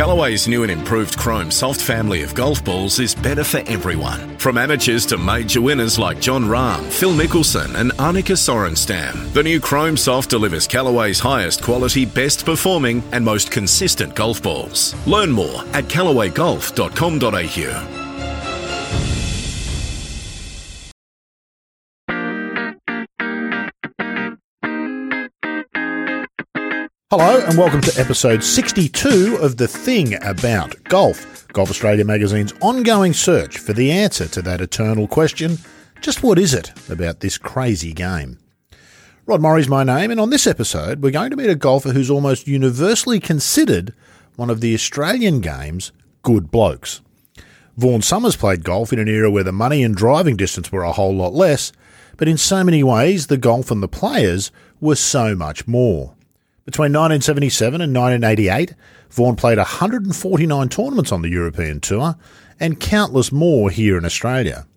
Callaway's new and improved Chrome Soft family of golf balls is better for everyone. From amateurs to major winners like Jon Rahm, Phil Mickelson, and Annika Sorenstam. The new Chrome Soft delivers Callaway's highest quality, best performing, and most consistent golf balls. Learn more at callawaygolf.com.au. Hello, and welcome to episode 62 of The Thing About Golf, Golf Australia magazine's ongoing search for the answer to that eternal question just what is it about this crazy game? Rod Murray's my name, and on this episode, we're going to meet a golfer who's almost universally considered one of the Australian game's good blokes. Vaughan Somers played golf in an era where the money and driving distance were a whole lot less, but in so many ways, the golf and the players were so much more. Between 1977 and 1988, Vaughan played 149 tournaments on the European Tour and countless more here in Australia.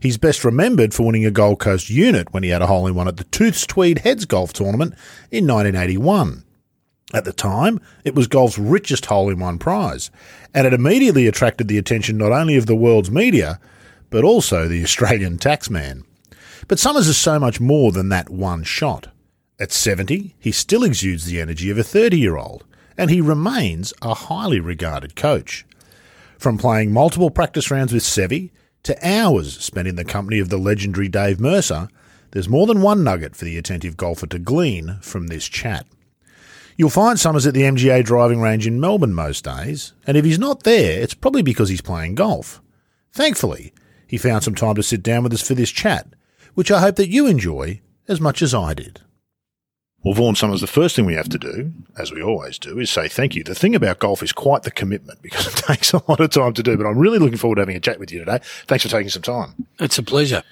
He's best remembered for winning a Gold Coast unit when he had a hole in one at the Tooths Tweed Heads Golf Tournament in 1981. At the time, it was golf's richest hole in one prize, and it immediately attracted the attention not only of the world's media, but also the Australian taxman. But Somers is so much more than that one shot. At 70, he still exudes the energy of a 30 year old, and he remains a highly regarded coach. From playing multiple practice rounds with Seve to hours spent in the company of the legendary Dave Mercer, there's more than one nugget for the attentive golfer to glean from this chat. You'll find Somers at the MGA driving range in Melbourne most days, and if he's not there, it's probably because he's playing golf. Thankfully, he found some time to sit down with us for this chat, which I hope that you enjoy as much as I did. Well, Vaughan Somers, the first thing we have to do, as we always do, is say thank you. The thing about golf is quite the commitment because it takes a lot of time to do, but I'm really looking forward to having a chat with you today. Thanks for taking some time. It's a pleasure.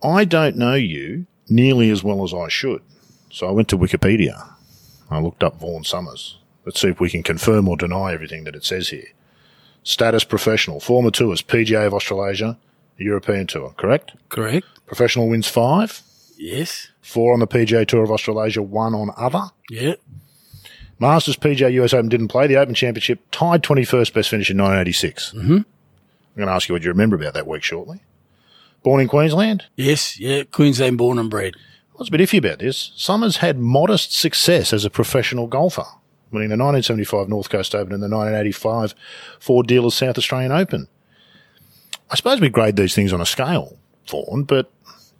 I don't know you nearly as well as I should. So I went to Wikipedia. I looked up Vaughan Somers. Let's see if we can confirm or deny everything that it says here. Status professional, former tourist, PGA of Australasia, European Tour, correct? Correct. Professional wins five, Yes. four on the PGA Tour of Australasia, one on other. Yeah. Masters PGA US Open didn't play. The Open Championship tied 21st best finish in 1986. Mm-hmm. I'm going to ask you what you remember about that week shortly. Born in Queensland? Yes. Yeah. Queensland born and bred. I was a bit iffy about this. Somers had modest success as a professional golfer, winning the 1975 North Coast Open and the 1985 Ford Dealers South Australian Open. I suppose we grade these things on a scale, Vaughan, but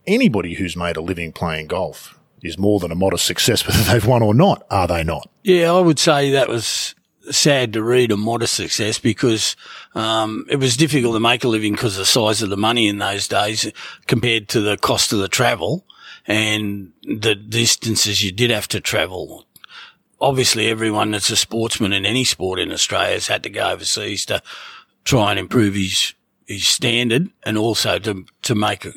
anybody who's made a living playing golf is more than a modest success whether they've won or not, are they not? Yeah, I would say that was sad to read a modest success because um, it was difficult to make a living because the size of the money in those days compared to the cost of the travel and the distances you did have to travel. Obviously, everyone that's a sportsman in any sport in Australia has had to go overseas to try and improve his his standard and also to to make a,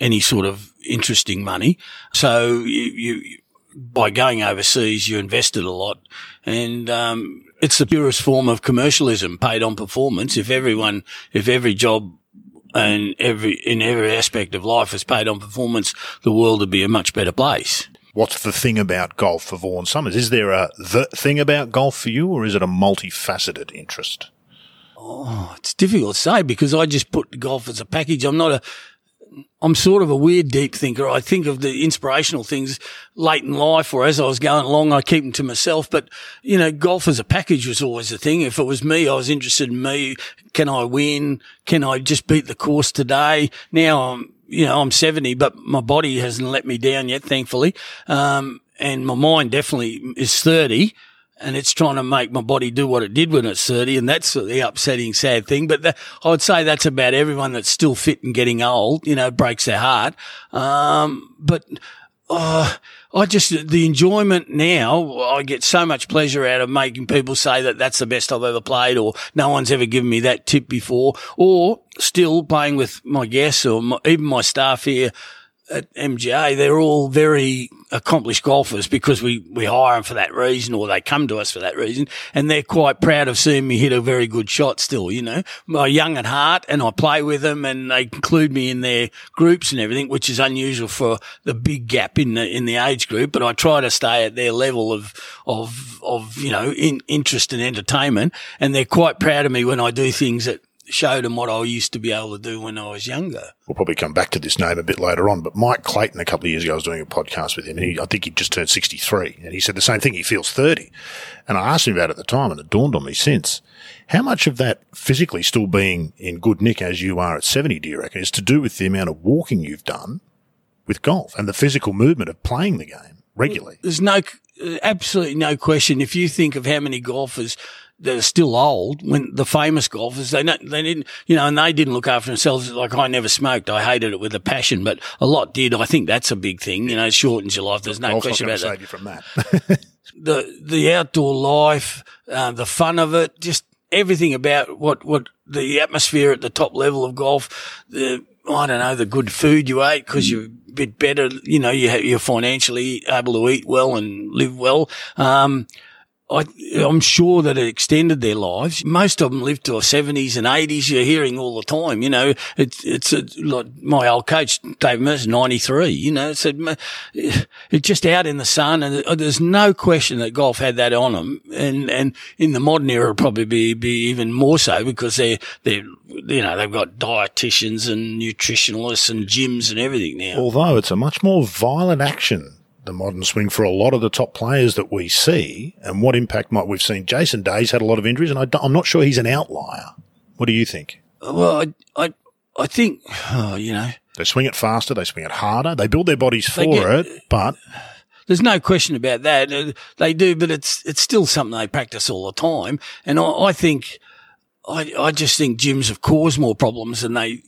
any sort of interesting money. So you, you by going overseas, you invested a lot, and um, it's the purest form of commercialism, paid on performance. If everyone, if every job and every in every aspect of life is paid on performance, the world would be a much better place. What's the thing about golf for Vaughan Somers? Is there a the thing about golf for you, or is it a multifaceted interest? Oh, it's difficult to say because I just put golf as a package. I'm not a, I'm sort of a weird deep thinker. I think of the inspirational things late in life or as I was going along, I keep them to myself. But, you know, golf as a package was always the thing. If it was me, I was interested in me. Can I win? Can I just beat the course today? Now I'm, you know, I'm 70, but my body hasn't let me down yet, thankfully. Um, and my mind definitely is 30 and it's trying to make my body do what it did when it's 30. And that's the upsetting, sad thing. But I would say that's about everyone that's still fit and getting old, you know, breaks their heart. Um, but, uh, I just, the enjoyment now, I get so much pleasure out of making people say that that's the best I've ever played or no one's ever given me that tip before or still playing with my guests or my, even my staff here at MGA, they're all very accomplished golfers because we, we hire them for that reason or they come to us for that reason. And they're quite proud of seeing me hit a very good shot still, you know. I'm young at heart and I play with them and they include me in their groups and everything, which is unusual for the big gap in the, in the age group. But I try to stay at their level of, of, of, you know, in, interest and entertainment. And they're quite proud of me when I do things that showed them what I used to be able to do when I was younger. We'll probably come back to this name a bit later on, but Mike Clayton, a couple of years ago, I was doing a podcast with him, and he, I think he just turned 63, and he said the same thing. He feels 30. And I asked him about it at the time, and it dawned on me since. How much of that physically still being in good nick as you are at 70, do you reckon, is to do with the amount of walking you've done with golf and the physical movement of playing the game regularly? There's no, uh, absolutely no question. If you think of how many golfers that are still old when the famous golfers they don't, they didn't you know and they didn't look after themselves like I never smoked. I hated it with a passion but a lot did. I think that's a big thing you know it shortens your life. There's no Golf's question not about gonna that. save you from that. the the outdoor life uh, the fun of it just everything about what what the atmosphere at the top level of golf the I don't know the good food you ate because you're a bit better you know you you're financially able to eat well and live well. Um, I, I'm sure that it extended their lives. Most of them lived to their seventies and eighties. You're hearing all the time, you know, it's, it's a, like my old coach, Dave Mercer, 93, you know, said, it's just out in the sun and uh, there's no question that golf had that on them. And, and in the modern era, probably be, be even more so because they're, they're, you know, they've got dietitians and nutritionalists and gyms and everything now. Although it's a much more violent action the modern swing for a lot of the top players that we see, and what impact might we've seen. Jason Day's had a lot of injuries, and I am not sure he's an outlier. What do you think? Well, I, I, I think, oh, you know, They swing it faster, they swing it harder, they build their bodies for get- it, but There's no question about that. Uh, They do, but it's it's still something they practice all the time. And I, I think, I I just think gyms have caused more problems than they.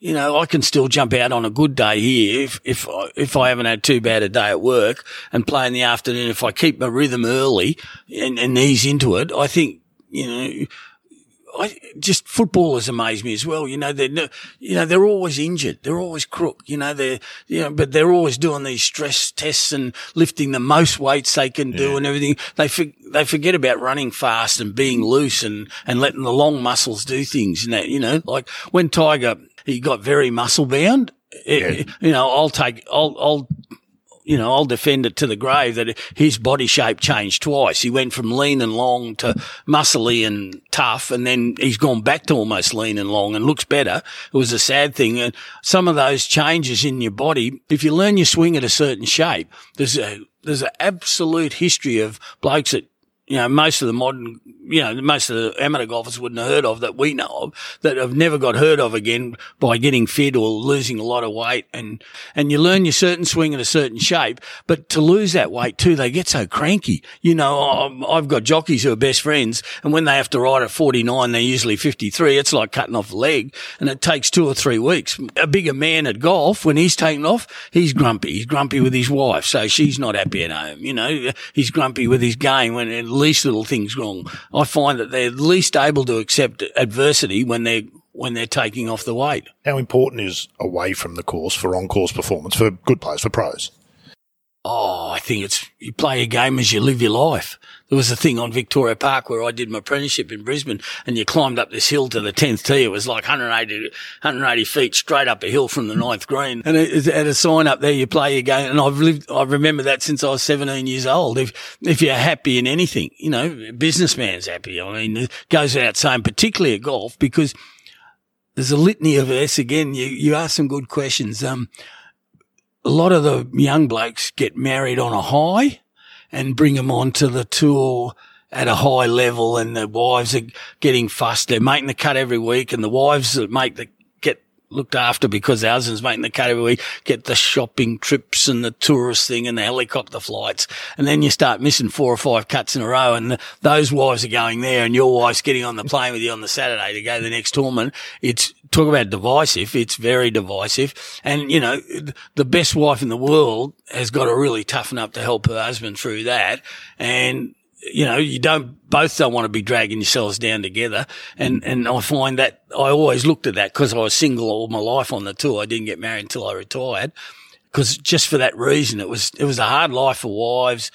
You know, I can still jump out on a good day here if if I- if I haven't had too bad a day at work and play in the afternoon. If I keep my rhythm early and, and ease into it, I think you know. I just footballers amaze me as well. You know, they're, no- you know, they're always injured. They're always crook. You know, they're, you know, but they're always doing these stress tests and lifting the most weights they can do and everything. They for, they forget about running fast and being loose and, and letting the long muscles do things. And that, you know, like when Tiger, he got very muscle bound. it- you know, I'll take, I'll, I'll, you know, I'll defend it to the grave that his body shape changed twice. He went from lean and long to muscly and tough, and then he's gone back to almost lean and long and looks better. It was a sad thing. And some of those changes in your body, if you learn your swing at a certain shape, there's a, there's an absolute history of blokes that you know, most of the modern, you know, most of the amateur golfers wouldn't have heard of that we know of that have never got heard of again by getting fit or losing a lot of weight. And, and you learn your certain swing in a certain shape, but to lose that weight too, they get so cranky. You know, I'm- I've got jockeys who are best friends and when they have to ride at 49, they're usually 53. It's like cutting off a leg and it takes two or three weeks. A bigger man at golf, when he's taken off, he's grumpy. He's grumpy with his wife. So she's not happy at home. You know, he's grumpy with his game when at least little thing's wrong. I find that they're least able to accept adversity when they're, when they're taking off the weight. how important is away from the course for on-course performance for good players, for pros? Oh, I think it's you play a game as you live your life. There was a thing on Victoria Park where I did my apprenticeship in Brisbane and you climbed up this hill to the 10th tee. It was like 180, 180 feet straight up a hill from the ninth green. And it, had a sign up there, you play your game. And I've lived, I remember that since I was 17 years old. If, if you're happy in anything, you know, businessman's happy. I mean, it goes without saying, particularly at golf because there's a litany of this. Again, you, you ask some good questions. Um, a lot of the young blokes get married on a high and bring them onto the tour at a high level and the wives are getting fussed. They're making the cut every week and the wives that make the looked after because husband's making the cut every get the shopping trips and the tourist thing and the helicopter flights. And then you start missing four or five cuts in a row and the, those wives are going there and your wife's getting on the plane with you on the Saturday to go to the next tournament. It's talk about divisive. It's very divisive. And, you know, the best wife in the world has got to really toughen up to help her husband through that. And, you know, you don't, both don't want to be dragging yourselves down together. And, mm. and I find that I always looked at that because I was single all my life on the tour. I didn't get married until I retired. because just for that reason, it was, it was a hard life for wives.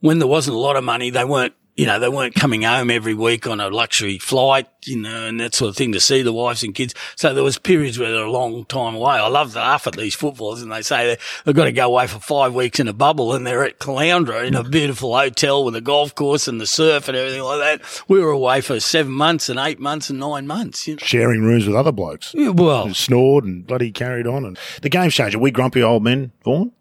When there wasn't a lot of money, they weren't you know, they weren't coming home every week on a luxury flight, you know, and that sort of thing to see the wives and kids. So there was periods where they're a long time away. I love the laugh at these footballers and they say they've got to go away for five weeks in a bubble and they're at Caloundra in a beautiful hotel with a golf course and the surf and everything like that. We were away for seven months and eight months and nine months. You know? Sharing rooms with other blokes. Yeah, well, Who snored and bloody carried on. And the game's changed. Are we grumpy old men, Vaughan?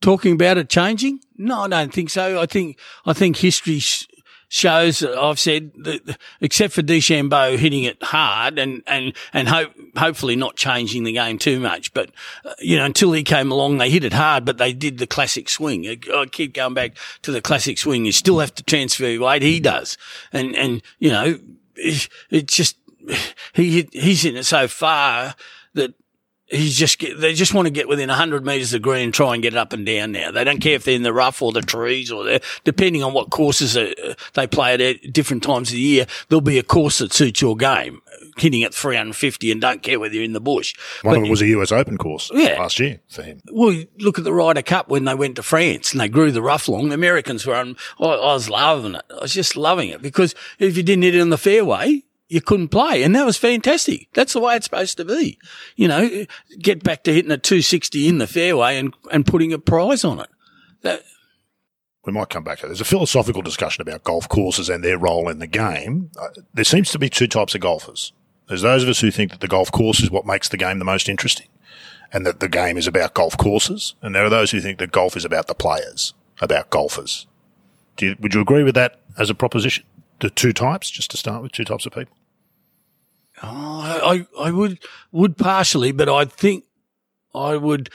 Talking about it changing? No, I don't think so. I think, I think history sh- shows that I've said that except for DeChambeau hitting it hard and, and, and hope, hopefully not changing the game too much. But, uh, you know, until he came along, they hit it hard, but they did the classic swing. I, I keep going back to the classic swing. You still have to transfer weight. He does. And, and, you know, it, it just, he, he's in it so far that he's just they just want to get within 100 metres of green and try and get it up and down now. They don't care if they're in the rough or the trees or they're, depending on what courses uh, they play at different times of the year, there'll be a course that suits your game. Hitting at 350 and don't care whether you're in the bush. One But of them was a US Open course Yeah. last year for him. well, look at the Ryder Cup when they went to France and they grew the rough long. The Americans were on, I, I was loving it. I was just loving it because if you didn't hit it on the fairway, you couldn't play. And that was fantastic. That's the way it's supposed to be. You know, get back to hitting a 260 in the fairway and, and putting a prize on it. That, We might come back to. There's a philosophical discussion about golf courses and their role in the game. Uh, there seems to be two types of golfers. There's those of us who think that the golf course is what makes the game the most interesting and that the game is about golf courses. And there are those who think that golf is about the players, about golfers. Do you, would you agree with that as a proposition? The two types, just to start with, two types of people? Oh, I, I would, would partially, but I think I would,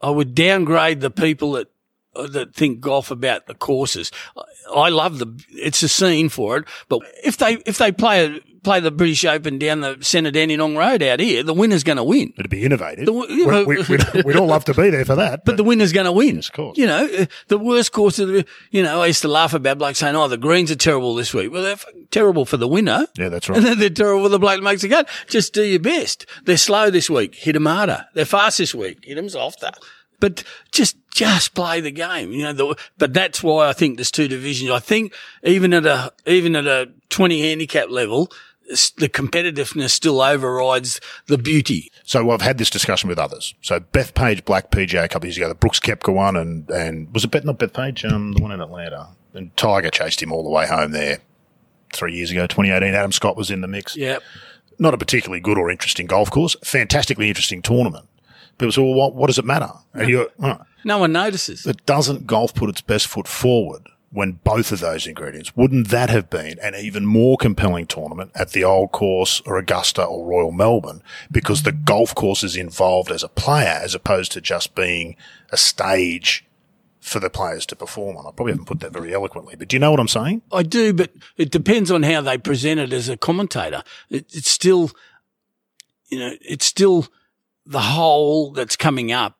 I would downgrade the people that, uh, that think golf about the courses. I- love the, it's a scene for it, but if they, if they play a, play the British Open down the Centre Dandenong Road out here, the winner's going to win. It'd be innovative. The- yeah, we, we, we'd, we'd all love to be there for that. But the winner's going to win. Yes, of course. You know, the worst course of the, you know, I used to laugh about blokes saying, oh, the greens are terrible this week. Well, they're terrible for the winner. yeah, that's right. And then they're terrible for the bloke that makes the cut. Just do your best. They're slow this week. Hit 'em harder. They're fast this week. Hit 'em softer. But just, just play the game. You know, the, but that's why I think there's two divisions. I think even at a, even at a 20 handicap level, the competitiveness still overrides the beauty. So I've had this discussion with others. So Bethpage Black PGA a couple of years ago, the Brooks Koepka one, and and was it Beth not Bethpage, um, the one in Atlanta, and Tiger chased him all the way home there three years ago, 2018. Adam Scott was in the mix. Yeah. Not a particularly good or interesting golf course, fantastically interesting tournament. People say, well, what, what does it matter? And you, oh, No one notices. It doesn't golf put its best foot forward when both of those ingredients? Wouldn't that have been an even more compelling tournament at the Old Course or Augusta or Royal Melbourne because the golf course is involved as a player as opposed to just being a stage for the players to perform on? I probably haven't put that very eloquently, but do you know what I'm saying? I do, but it depends on how they present it as a commentator. It, it's still, you know, it's still the whole that's coming up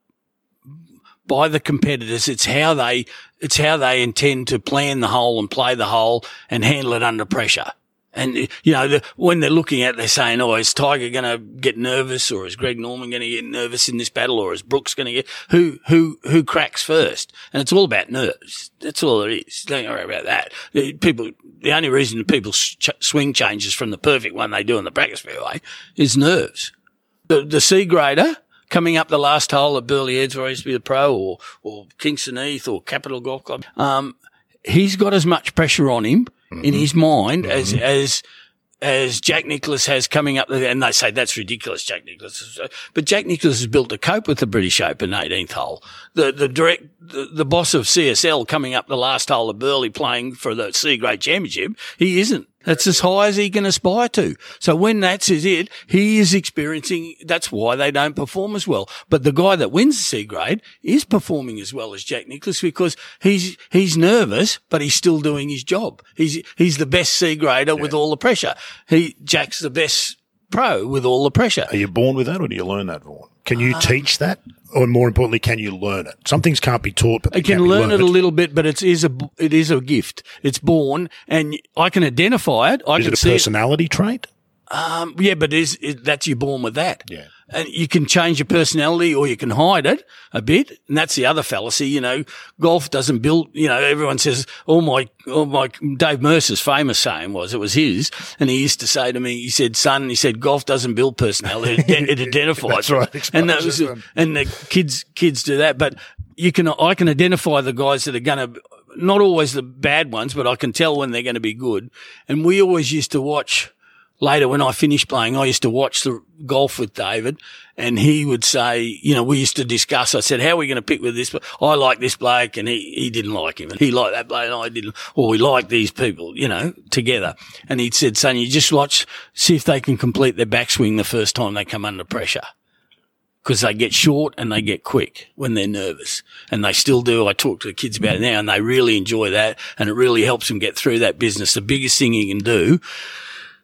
by the competitors. It's how they, it's how they intend to plan the hole and play the hole and handle it under pressure. And, you know, the, when they're looking at it, they're saying, oh, is Tiger going to get nervous or is Greg Norman going to get nervous in this battle or is Brooks going to get, who, who, who cracks first? And it's all about nerves. That's all it is. Don't worry about that. The People, the only reason people ch- swing changes from the perfect one they do in the practice fairway is nerves. The, the C grader coming up the last hole at Burleigh Heads where I used to be the pro or, or Kingston Heath or Capital Golf Club, um, he's got as much pressure on him in his mind as, as, as Jack Nicklaus has coming up and they say that's ridiculous, Jack Nicklaus. But Jack Nicklaus is built to cope with the British Open 18th hole. The, the direct, the, the boss of CSL coming up the last hole of Burleigh playing for the C grade championship, he isn't. That's as high as he can aspire to. So when that's is it, he is experiencing, that's why they don't perform as well. But the guy that wins the C grade is performing as well as Jack Nicklaus because he's, he's nervous, but he's still doing his job. He's, he's the best C grader with all the pressure. He, Jack's the best pro with all the pressure. Are you born with that or do you learn that, Vaughan? Can you Uh, teach that? Or more importantly, can you learn it? Some things can't be taught, but they I can be learn it a little bit, but it is a it is a gift. It's born, and I can identify it. I Is can it a see it. personality trait? Um, yeah, but is, is that's you're born with that. Yeah. And you can change your personality or you can hide it a bit. And that's the other fallacy. You know, golf doesn't build, you know, everyone says, oh my, oh my, Dave Mercer's famous saying was, it was his. And he used to say to me, he said, son, he said, golf doesn't build personality. It, it identifies. That's right. And that was, and the kids, kids do that. But you can, I can identify the guys that are going to, not always the bad ones, but I can tell when they're going to be good. And we always used to watch, later when I finished playing, I used to watch the golf with David and he would say, you know, we used to discuss, I said, how are we going to pick with this? I like this bloke and he, he didn't like him and he liked that bloke and I didn't, or we like these people, you know, together. And he'd said, son, you just watch, see if they can complete their backswing the first time they come under pressure because they get short and they get quick when they're nervous. And they still do. I talk to the kids about it now and they really enjoy that and it really helps them get through that business. The biggest thing you can do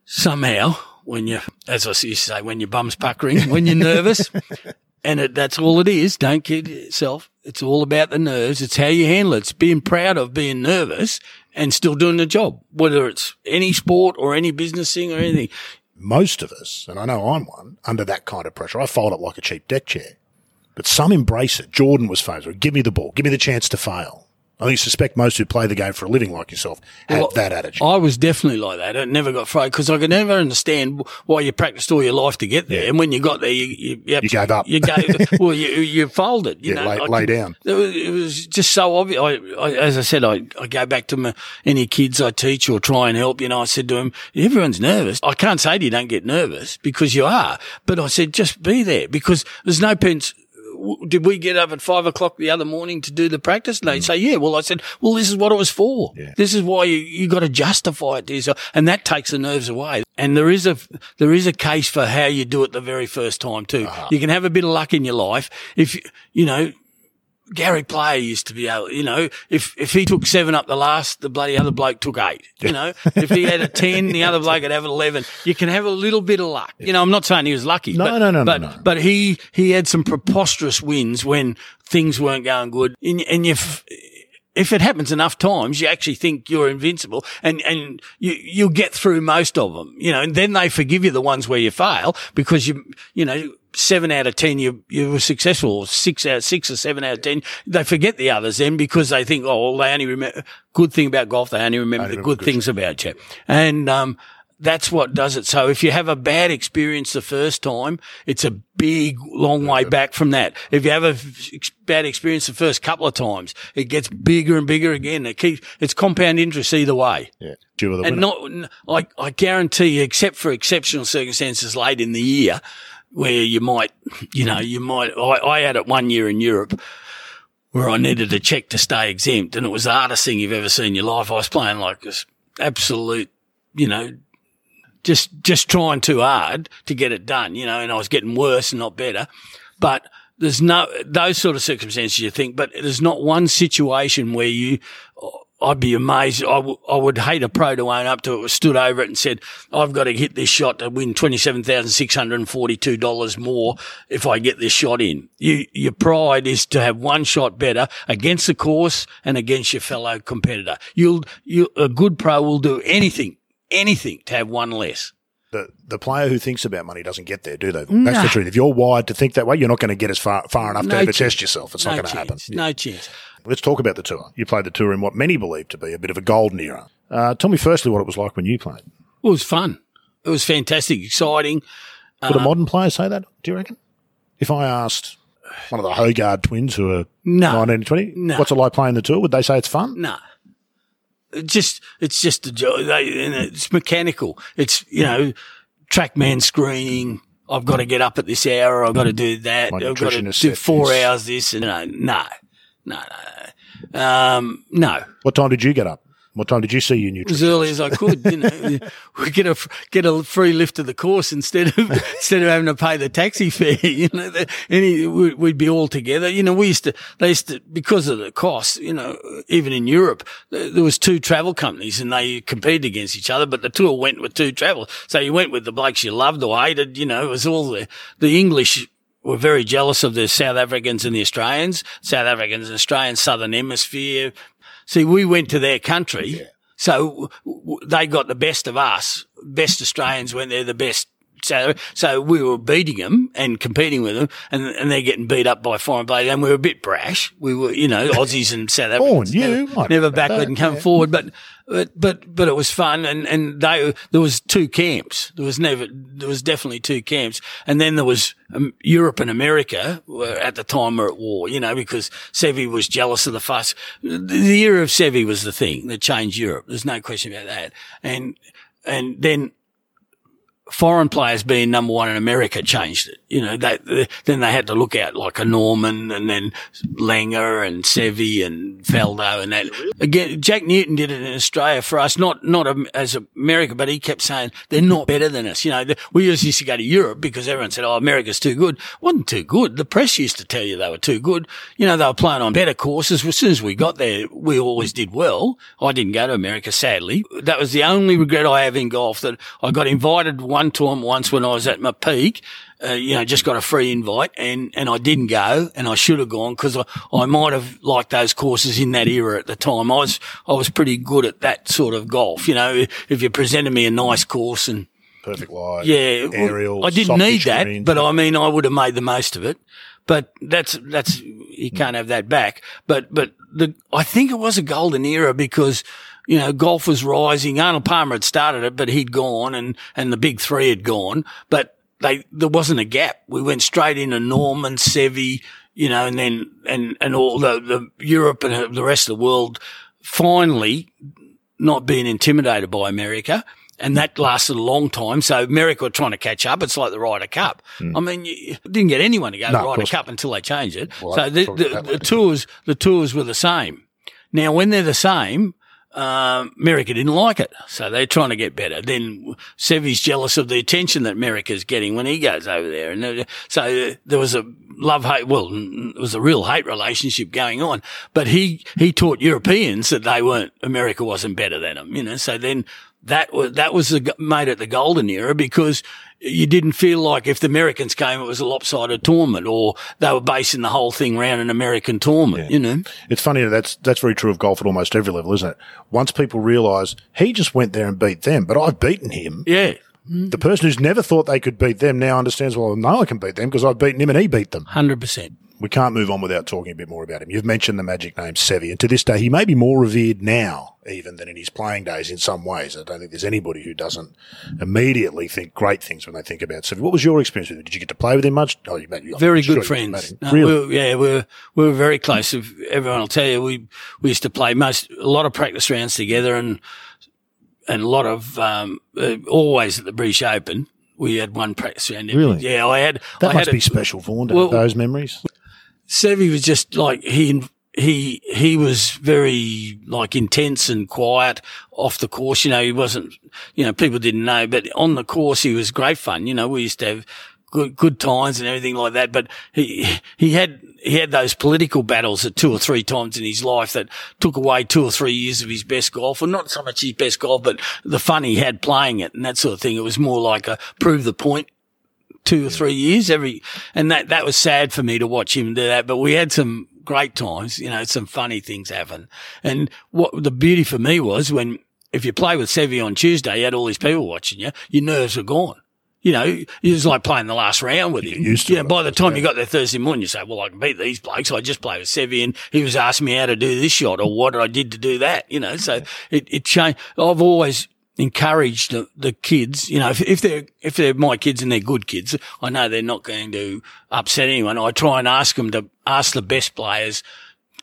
somehow when you, as I used to say, when your bum's puckering, when you're nervous, and it, that's all it is. Don't kid yourself. It's all about the nerves. It's how you handle it. It's being proud of being nervous and still doing the job, whether it's any sport or any business thing or anything. Most of us, and I know I'm one, under that kind of pressure, I fold up like a cheap deck chair. But some embrace it. Jordan was famous. Give me the ball. Give me the chance to fail. I suspect most who play the game for a living like yourself have Well, that attitude. I was definitely like that. I never got afraid because I could never understand why you practiced all your life to get there. Yeah. And when you got there, you, you, you, You gave up. You gave, well, you, you folded, you Yeah, know. lay- lay could- down. It was, it was just so obvious. I, I, as I said, I, I go back to my, any kids I teach or try and help, you know, I said to them, everyone's nervous. I can't say to you don't get nervous because you are, but I said, just be there because there's no sense w- did we get up at five o'clock the other morning to do the practice? And they mm. say, yeah. Well, I said, well, this is what it was for. Yeah. This is why you, you got to justify it to yourself. And that takes the nerves away. And there is a, there is a case for how you do it the very first time too. Uh-huh. You can have a bit of luck in your life. If, you- you know, Gary Player used to be able, you know, if, if he took seven up the last, the bloody other bloke took eight. You know, if he had a 10, the other bloke would have an 11. You can have a little bit of luck. You know, I'm not saying he was lucky. No, but, no, no, no, but, no. But he, he had some preposterous wins when things weren't going good. And, and you, if it happens enough times, you actually think you're invincible and, and you, you'll get through most of them, you know, and then they forgive you the ones where you fail because you, you know, seven out of 10, you, you were successful or six out, six or seven out of 10. They forget the others then because they think, oh, well, they only remember, good thing about golf, they only remember the good good things about you. And, um, that's what does it. So if you have a bad experience the first time, it's a big, long way back from that. If you have a bad experience the first couple of times, it gets bigger and bigger again. It keeps, it's compound interest either way. yeah. Due the And winner. not, I, I guarantee you, except for exceptional circumstances late in the year, where you might, you know, you might, I, I had it one year in Europe where I needed a check to stay exempt and it was the hardest thing you've ever seen in your life. I was playing like this absolute, you know, just, just trying too hard to get it done, you know, and I was getting worse and not better. But there's no, those sort of circumstances you think, but there's not one situation where you, I'd be amazed. I, w- I would hate a pro to own up to it, stood over it and said, I've got to hit this shot to win $27,642 more if I get this shot in. You, your pride is to have one shot better against the course and against your fellow competitor. You'll, you, a good pro will do anything, anything to have one less. the, the player who thinks about money doesn't get there, do they? That's the truth. If you're wired to think that way, you're not going to get as far, far enough to No ever chance. test yourself. It's no not going to happen. chance. No chance. Let's talk about the tour. You played the tour in what many believe to be a bit of a golden era. Uh, tell me firstly what it was like when you played. It was fun. It was fantastic, exciting. Would a modern player say that, do you reckon? If I asked one of the Hojgaard twins who are No. 19 and 20, No. what's it like playing the tour? Would they say it's fun? No. Just, it's just a joy. And it's mechanical. It's, you know, trackman screening. I've got to get up at this hour. I've got to do that. My I've got to do four hours this and no, no, no, no. Um, no. What time did you get up? What time did you see your As early as I could, you know, we get a get a free lift of the course instead of instead of having to pay the taxi fare. You know, the, any we- we'd be all together. You know, we used to they used to because of the cost. You know, even in Europe, there there was two travel companies and they competed against each other. But the tour went with two travel, so you went with the blokes you loved or hated. You know, it was all the the English were very jealous of the South Africans and the Australians. South Africans and Australians, Southern Hemisphere. See, we went to their country. So w- w- they got the best of us best Australians when they're the best so, so we were beating them and competing with them, and and they're getting beat up by foreign players, and we were a bit brash. We were, you know, Aussies and South Africans, you, never, never backward that, and come yeah. forward, but. But, but, but it was fun and, and they, there was two camps. There was never, there was definitely two camps. And then there was um, Europe and America were at the time were at war, you know, because Seve was jealous of the fuss. The, the era of Seve was the thing that changed Europe. There's no question about that. And, and then foreign players being number one in America changed it. You know, they, then they had to look out like a Norman and then Langer and Seve and Faldo and that. Again, Jack Newton did it in Australia for us, not, not as America, but he kept saying they're not better than us. You know, we used to go to Europe because everyone said, oh, America's too good. Wasn't too good. The press used to tell you they were too good. You know, they were playing on better courses. As soon as we got there, we always did well. I didn't go to America, sadly. That was the only regret I have in golf that I got invited time once when I was at my peak. Uh, you know, just got a free invite and, and I didn't go and I should have gone because I, I might have liked those courses in that era at the time. I was, I was pretty good at that sort of golf. You know, if you presented me a nice course and Perfect lie. yeah, Aerial. I didn't need that, but I mean, I would have made the most of it. But that's that's you can't have that back. But but the I think it was a golden era because you know golf was rising. Arnold Palmer had started it, but he'd gone, and and the big three had gone. But they there wasn't a gap. We went straight into Norman, Seve, you know, and then and and all the the Europe and the rest of the world finally not being intimidated by America. And that lasted a long time. So America were trying to catch up. It's like the Ryder Cup. I mean, you didn't get anyone to go. No, to Ryder Cup until they changed it. Well, so the, the, the tours, the tours were the same. Now, when they're the same, um, America didn't like it. So they're trying to get better. Then Seve's jealous of the attention that America's getting when he goes over there. And there- so uh, there was a love hate. Well, it was a real hate relationship going on, but he, he taught Europeans that they weren't, America wasn't better than them, you know, so then that was, that was the, made it the golden era because you didn't feel like if the Americans came, it was a lopsided tournament or they were basing the whole thing around an American tournament, you know? It's funny that's that's very true of golf at almost every level, isn't it? Once people realise he just went there and beat them, but I've beaten him. Yeah. The person who's never thought they could beat them now understands. Well, no, I can beat them because I've beaten him and he beat them. Hundred percent. We can't move on without talking a bit more about him. You've mentioned the magic name Seve, and to this day, he may be more revered now even than in his playing days in some ways. I don't think there's anybody who doesn't immediately think great things when they think about Seve. What was your experience with him? Did you get to play with him much? Oh, you you- Very sure good friends. No, really? we were, yeah, we were, we were very close. Everyone will tell you, we, we used to play most, a lot of practice rounds together and, and a lot of, um, uh, always at the British Open. We had one practice round. every- Really? Yeah, I had. that I must had be a- special, Vaughan, Well- those memories. Seve was just like he he he was very like intense and quiet off the course. You know, he wasn't. You know, people didn't know, but on the course he was great fun. You know, we used to have good good times and everything like that. But he he had. He had those political battles at two or three times in his life that took away two or three years of his best golf, or not so much his best golf, but the fun he had playing it and that sort of thing. It was more like a prove the point two or three years every, and that, that was sad for me to watch him do that. But we had some great times, you know, some funny things happen. And what the beauty for me was when, if you play with Seve on Tuesday, you had all these people watching you, your nerves were gone. You know, it was like playing the last round with him. used to yeah, by the time you got there Thursday morning, you say, well, I can beat these blokes. I just play with Seve and he was asking me how to do this shot or what I did to do that, you know, so it, it changed. I've always, encouraged the, the kids, you know, if, if they're, if they're my kids and they're good kids, I know they're not going to upset anyone. I try and ask them to ask the best players,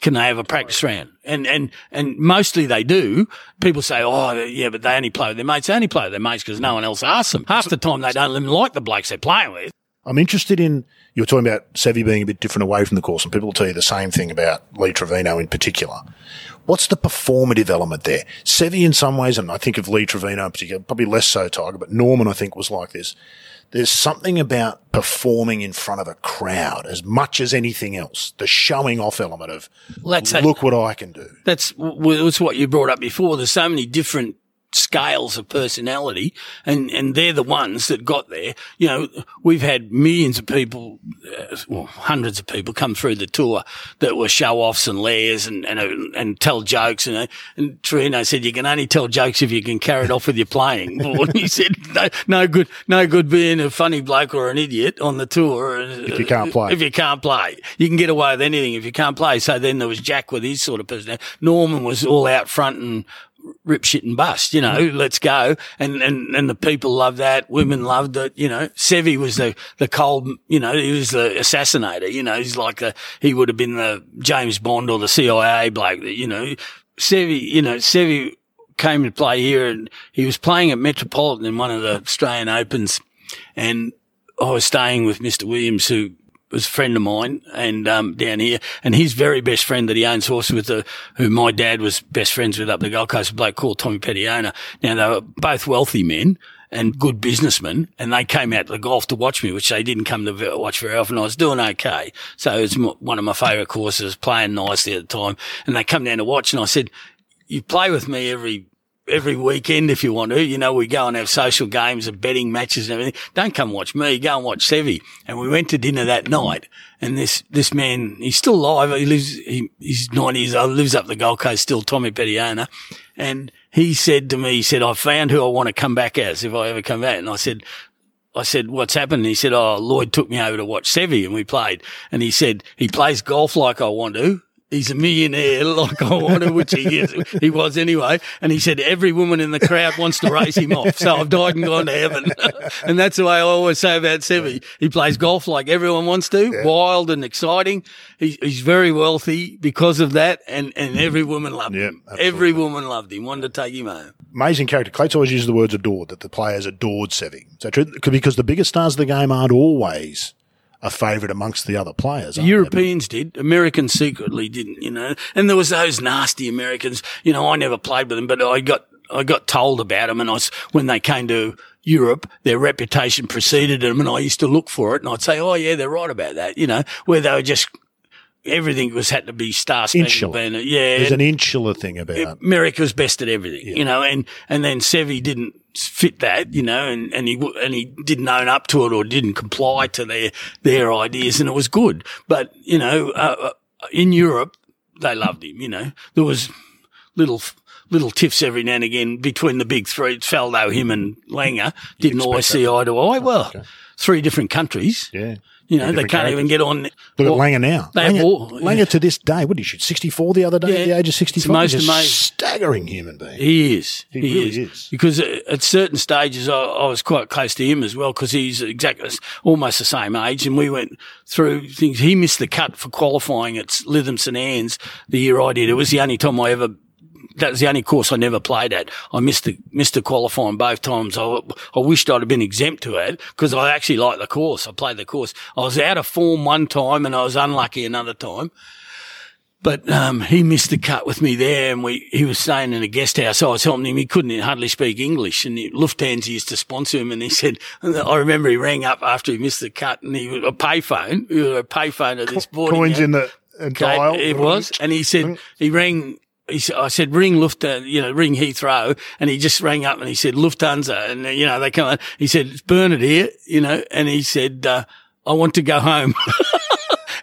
can they have a practice round? And, and, and mostly they do. People say, oh, yeah, but they only play with their mates. They only play with their mates because no one else asks them. Half the time they don't even like the blokes they're playing with. I'm interested in, you were talking about Seve being a bit different away from the course, and people will tell you the same thing about Lee Trevino in particular. What's the performative element there? Seve in some ways, and I think of Lee Trevino in particular, probably less so Tiger, but Norman I think was like this. There's something about performing in front of a crowd as much as anything else. The showing off element of, Let's say- look what I can do. That's, was what you brought up before. There's so many different scales of personality, and and they're the ones that got there. You know, we've had millions of people, uh, well, hundreds of people come through the tour that were show offs and layers and and uh, and tell jokes. And and Trino said you can only tell jokes if you can carry it off with your playing. he said no, no good, no good being a funny bloke or an idiot on the tour if you can't play. If you can't play, you can get away with anything if you can't play. So then there was Jack with his sort of personality. Norman was all out front and rip shit and bust, you know, mm. let's go. And, and, and the people loved that. Women loved it, you know. Seve was the, the cold, you know, he was the assassinator, you know, he's like a, he would have been the James Bond or the CIA bloke that, you know, Seve, you know, Seve came to play here and he was playing at Metropolitan in one of the Australian Opens and I was staying with Mr. Williams who was a friend of mine and um, down here, and his very best friend that he owns horses with, the, who my dad was best friends with up the Gold Coast, a bloke called Tommy Petiona. Now they were both wealthy men and good businessmen, and they came out to the golf to watch me, which they didn't come to watch very often. I was doing okay, so it was one of my favourite courses, playing nicely at the time, and they come down to watch, and I said, "You play with me every every weekend if you want to. You know, we go and have social games and betting matches and everything. Don't come watch me. Go and watch Seve. And we went to dinner that night. And this, this man, he's still alive. He lives, he, he's 90 years old, lives up the Gold Coast still, Tommy Petiona. And he said to me, he said, I found who I want to come back as if I ever come back. And I said, I said, what's happened? And he said, oh, Lloyd took me over to watch Seve and we played. And he said, he plays golf like I want to he's a millionaire like I wanted, which he is. He was anyway. And he said every woman in the crowd wants to race him off. So I've died and gone to heaven. and that's the way I always say about Seve. He plays golf like everyone wants to, yeah. wild and exciting. He, he's very wealthy because of that. And, and every woman loved yeah, him. Absolutely. Every woman loved him, wanted to take him home. Amazing character. Clates always uses the words adored, that the players adored Seve. Is that true? Because the biggest stars of the game aren't always a favourite amongst the other players. Europeans they? did. Americans secretly didn't, you know. And there was those nasty Americans. You know, I never played with them, but I got I got told about them, and I was when they came to Europe, their reputation preceded them, and I used to look for it, and I'd say, "Oh yeah, they're right about that," you know, where they were just everything was had to be star insular. Yeah, there's an insular thing about it. America's best at everything, yeah. you know, and and then Seve didn't fit that, you know, and, and he, and he didn't own up to it or didn't comply to their, their ideas and it was good. But, you know, uh, uh in Europe, they loved him, you know, there was little, little tiffs every now and again between the big three, Faldo, him and Langer didn't always see eye to eye. Well, okay. three different countries. Yeah. You know, they can't characters. even get on. Look at Langer now. Langer, Langer yeah. to this day, what did he shoot? 64 the other day yeah. at the age of 65? most He's a staggering human being. He is. He, he really is. is. Because at certain stages, I, I, was quite close to him as well because he's exactly almost the same age. And we went through things. He missed the cut for qualifying at Lytham St Anne's the year I did. It was the only time I ever that was the only course I never played at. I missed the missed the qualifying both times. I, I wished I'd have been exempt to it because I actually liked the course. I played the course. I was out of form one time and I was unlucky another time. But um, he missed the cut with me there, and we he was staying in a guest house. I was helping him. He couldn't hardly speak English, and Lufthansa used to sponsor him. And he said, I remember he rang up after he missed the cut, and he was a payphone, a payphone at this boarding coins in the dial. It was, and he said he rang he said, I said, ring Lufthansa, you know, ring Heathrow. And he just rang up and he said, Lufthansa. And, you know, they come. He said, it's Bernhard here, you know, and he said, uh, I want to go home.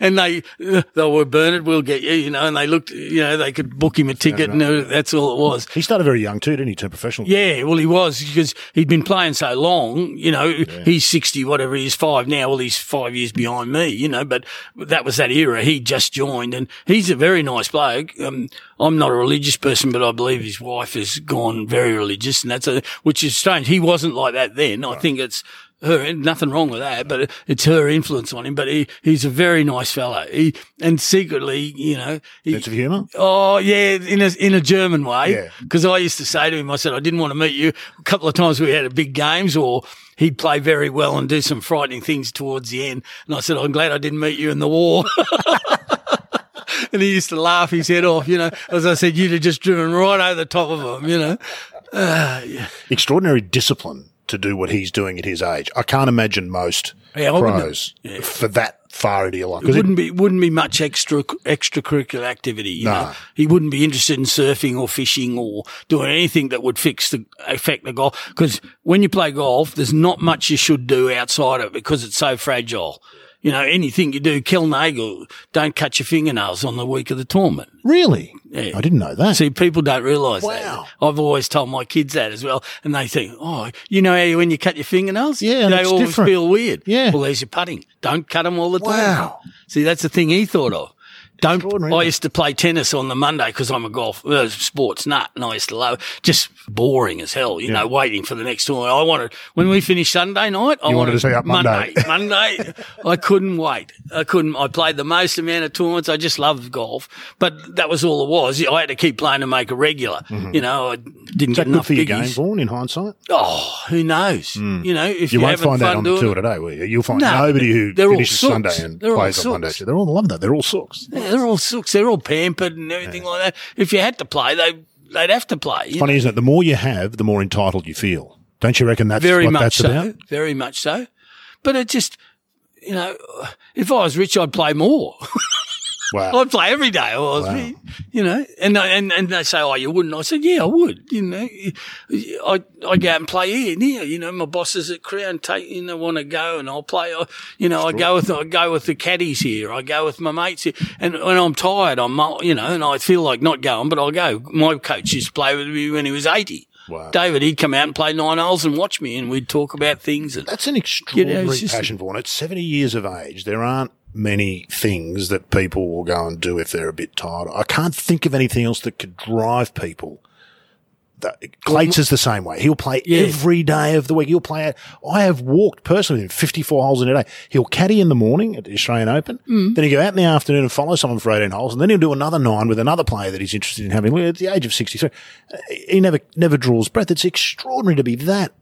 and they, they were Bernhard, we'll get you, you know, and they looked, you know, they could book him a ticket and that's all it was. He started very young too, didn't he, turn professional? Yeah, well, he was because he'd been playing so long, you know, yeah. he's 60, whatever, he's five now. Well, he's five years behind me, you know, but that was that era. He just joined and he's a very nice bloke. Um, I'm not a religious person, but I believe his wife has gone very religious and that's a, which is strange. He wasn't like that then. Right. I think it's, her, nothing wrong with that, but it's her influence on him. But he, he's a very nice fellow. He, and secretly, you know, he, sense of humour. Oh yeah, in a in a German way. Because I used to say to him, I said, I didn't want to meet you. A couple of times we had a big games, or he'd play very well and do some frightening things towards the end. And I said, I'm glad I didn't meet you in the war. and he used to laugh his head off, you know. As I said, you'd have just driven right over the top of him, you know. Uh, yeah. Extraordinary discipline to do what he's doing at his age. I can't imagine most yeah, pros yeah. for that far into your life? It- wouldn't be wouldn't be much extra extracurricular activity. You No. know, he wouldn't be interested in surfing or fishing or doing anything that would fix the affect the golf. Because when you play golf, there's not much you should do outside of it because it's so fragile. You know, anything you do, Kel Nagle, don't cut your fingernails on the week of the tournament. really? Yeah. I didn't know that. See, people don't realise Wow. that. I've always told my kids that as well, and they think, "Oh, you know how when you cut your fingernails, Yeah, they always different. feel weird." Yeah. well, there's your putting. Don't cut them all the time. Wow. See, that's the thing he thought of. Don't. I used to play tennis on the Monday because I'm a golf uh, sports nut, and I used to love just boring as hell. You know, waiting for the next tournament. I wanted when we finished Sunday night. I You wanted to see up Monday. Monday. Monday, I couldn't wait. I couldn't. I played the most amount of tournaments. I just loved golf, but that was all it was. I had to keep playing to make a regular. You know, I didn't Mm-hmm. Is that get enough for your game. Vaughan, in hindsight? Oh, who knows? You know, if You you're won't find that on the tour today, will you? You'll find No, nobody who finishes. Sunday and plays on Monday. They're all, love that. They're all sooks. Yeah, they're all sooks. They're all pampered and everything like that. If you had to play, they they'd have to play. you Funny, isn't it? The more you have, the more entitled you feel. Don't you reckon that's very what much that's so. about? Very much so. But it just, you know, if I was rich, I'd play more. Wow. I'd play every day. I was, Wow. you know, and, and and they say, "Oh, you wouldn't?" I said, "Yeah, I would." You know, I I go out and play here and here. You know, my bosses at Crown take you know want to go, and I'll play. I, you know, I go with I go with the caddies here. I go with my mates here, and when I'm tired, I'm you know, and I feel like not going, but I'll go. My coach used to play with me when he was eighty. Wow. David, he'd come out and play nine holes and watch me, and we'd talk about things. And That's an extraordinary it's just- passion, Vaughan. At 70 years of age, there aren't many things that people will go and do if they're a bit tired. I can't think of anything else that could drive people. That- Clates is the same way. He'll play Yeah. every day of the week. He'll play. I have walked personally 54 holes in a day. He'll caddy in the morning at the Australian Open. Mm. Then he'll go out in the afternoon and follow someone for 18 holes. And then he'll do another nine with another player that he's interested in having. At the age of 63, uh, he never, never draws breath. It's extraordinary to be that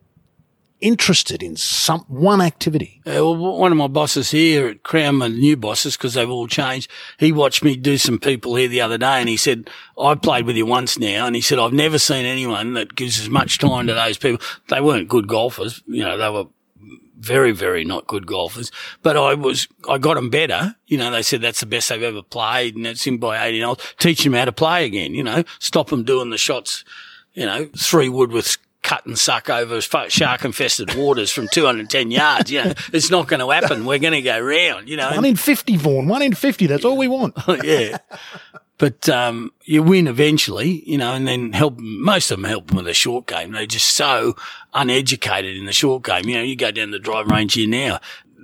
interested in some one activity. Uh, well, one of my bosses here at Crown, my new bosses, because they've all changed, he watched me do some people here the other day and he said, I've played with you once now. And he said, I've never seen anyone that gives as much time to those people. They weren't good golfers. You know, they were very, very not good golfers, but I was, I got them better. You know, they said that's the best they've ever played and it's in by 18 holes. Teach them how to play again, you know, stop them doing the shots, you know, three wood with cut and suck over shark infested waters from 210 yards. You know, it's not going to happen. We're going to go round, you know. One in 50, Vaughan. One in 50. That's all we want. yeah. But um, you win eventually, you know, and then help. Most of them help them with the short game. They're just so uneducated in the short game. You know, you go down the drive range here now.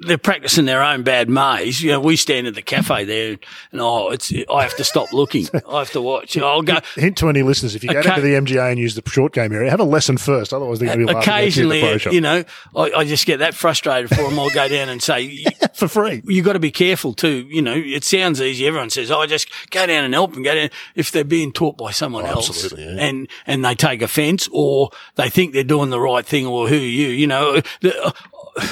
They're practicing their own bad maze. You know, we stand at the cafe there, and oh, it's I have to stop looking. I have to watch. I'll go. Hint to any listeners, if you go Okay. down to the MGA and use the short game area, have a lesson first. Otherwise, they're going to be at you the Occasionally, you know, I, I just get that frustrated for them. I'll go down and say, for free. You've got to be careful too. You know, it sounds easy. Everyone says, "Oh, just go down and help them." Go down if they're being taught by someone oh, else, Oh, absolutely, yeah. and and they take offence or they think they're doing the right thing, or who are you? You know, the, uh,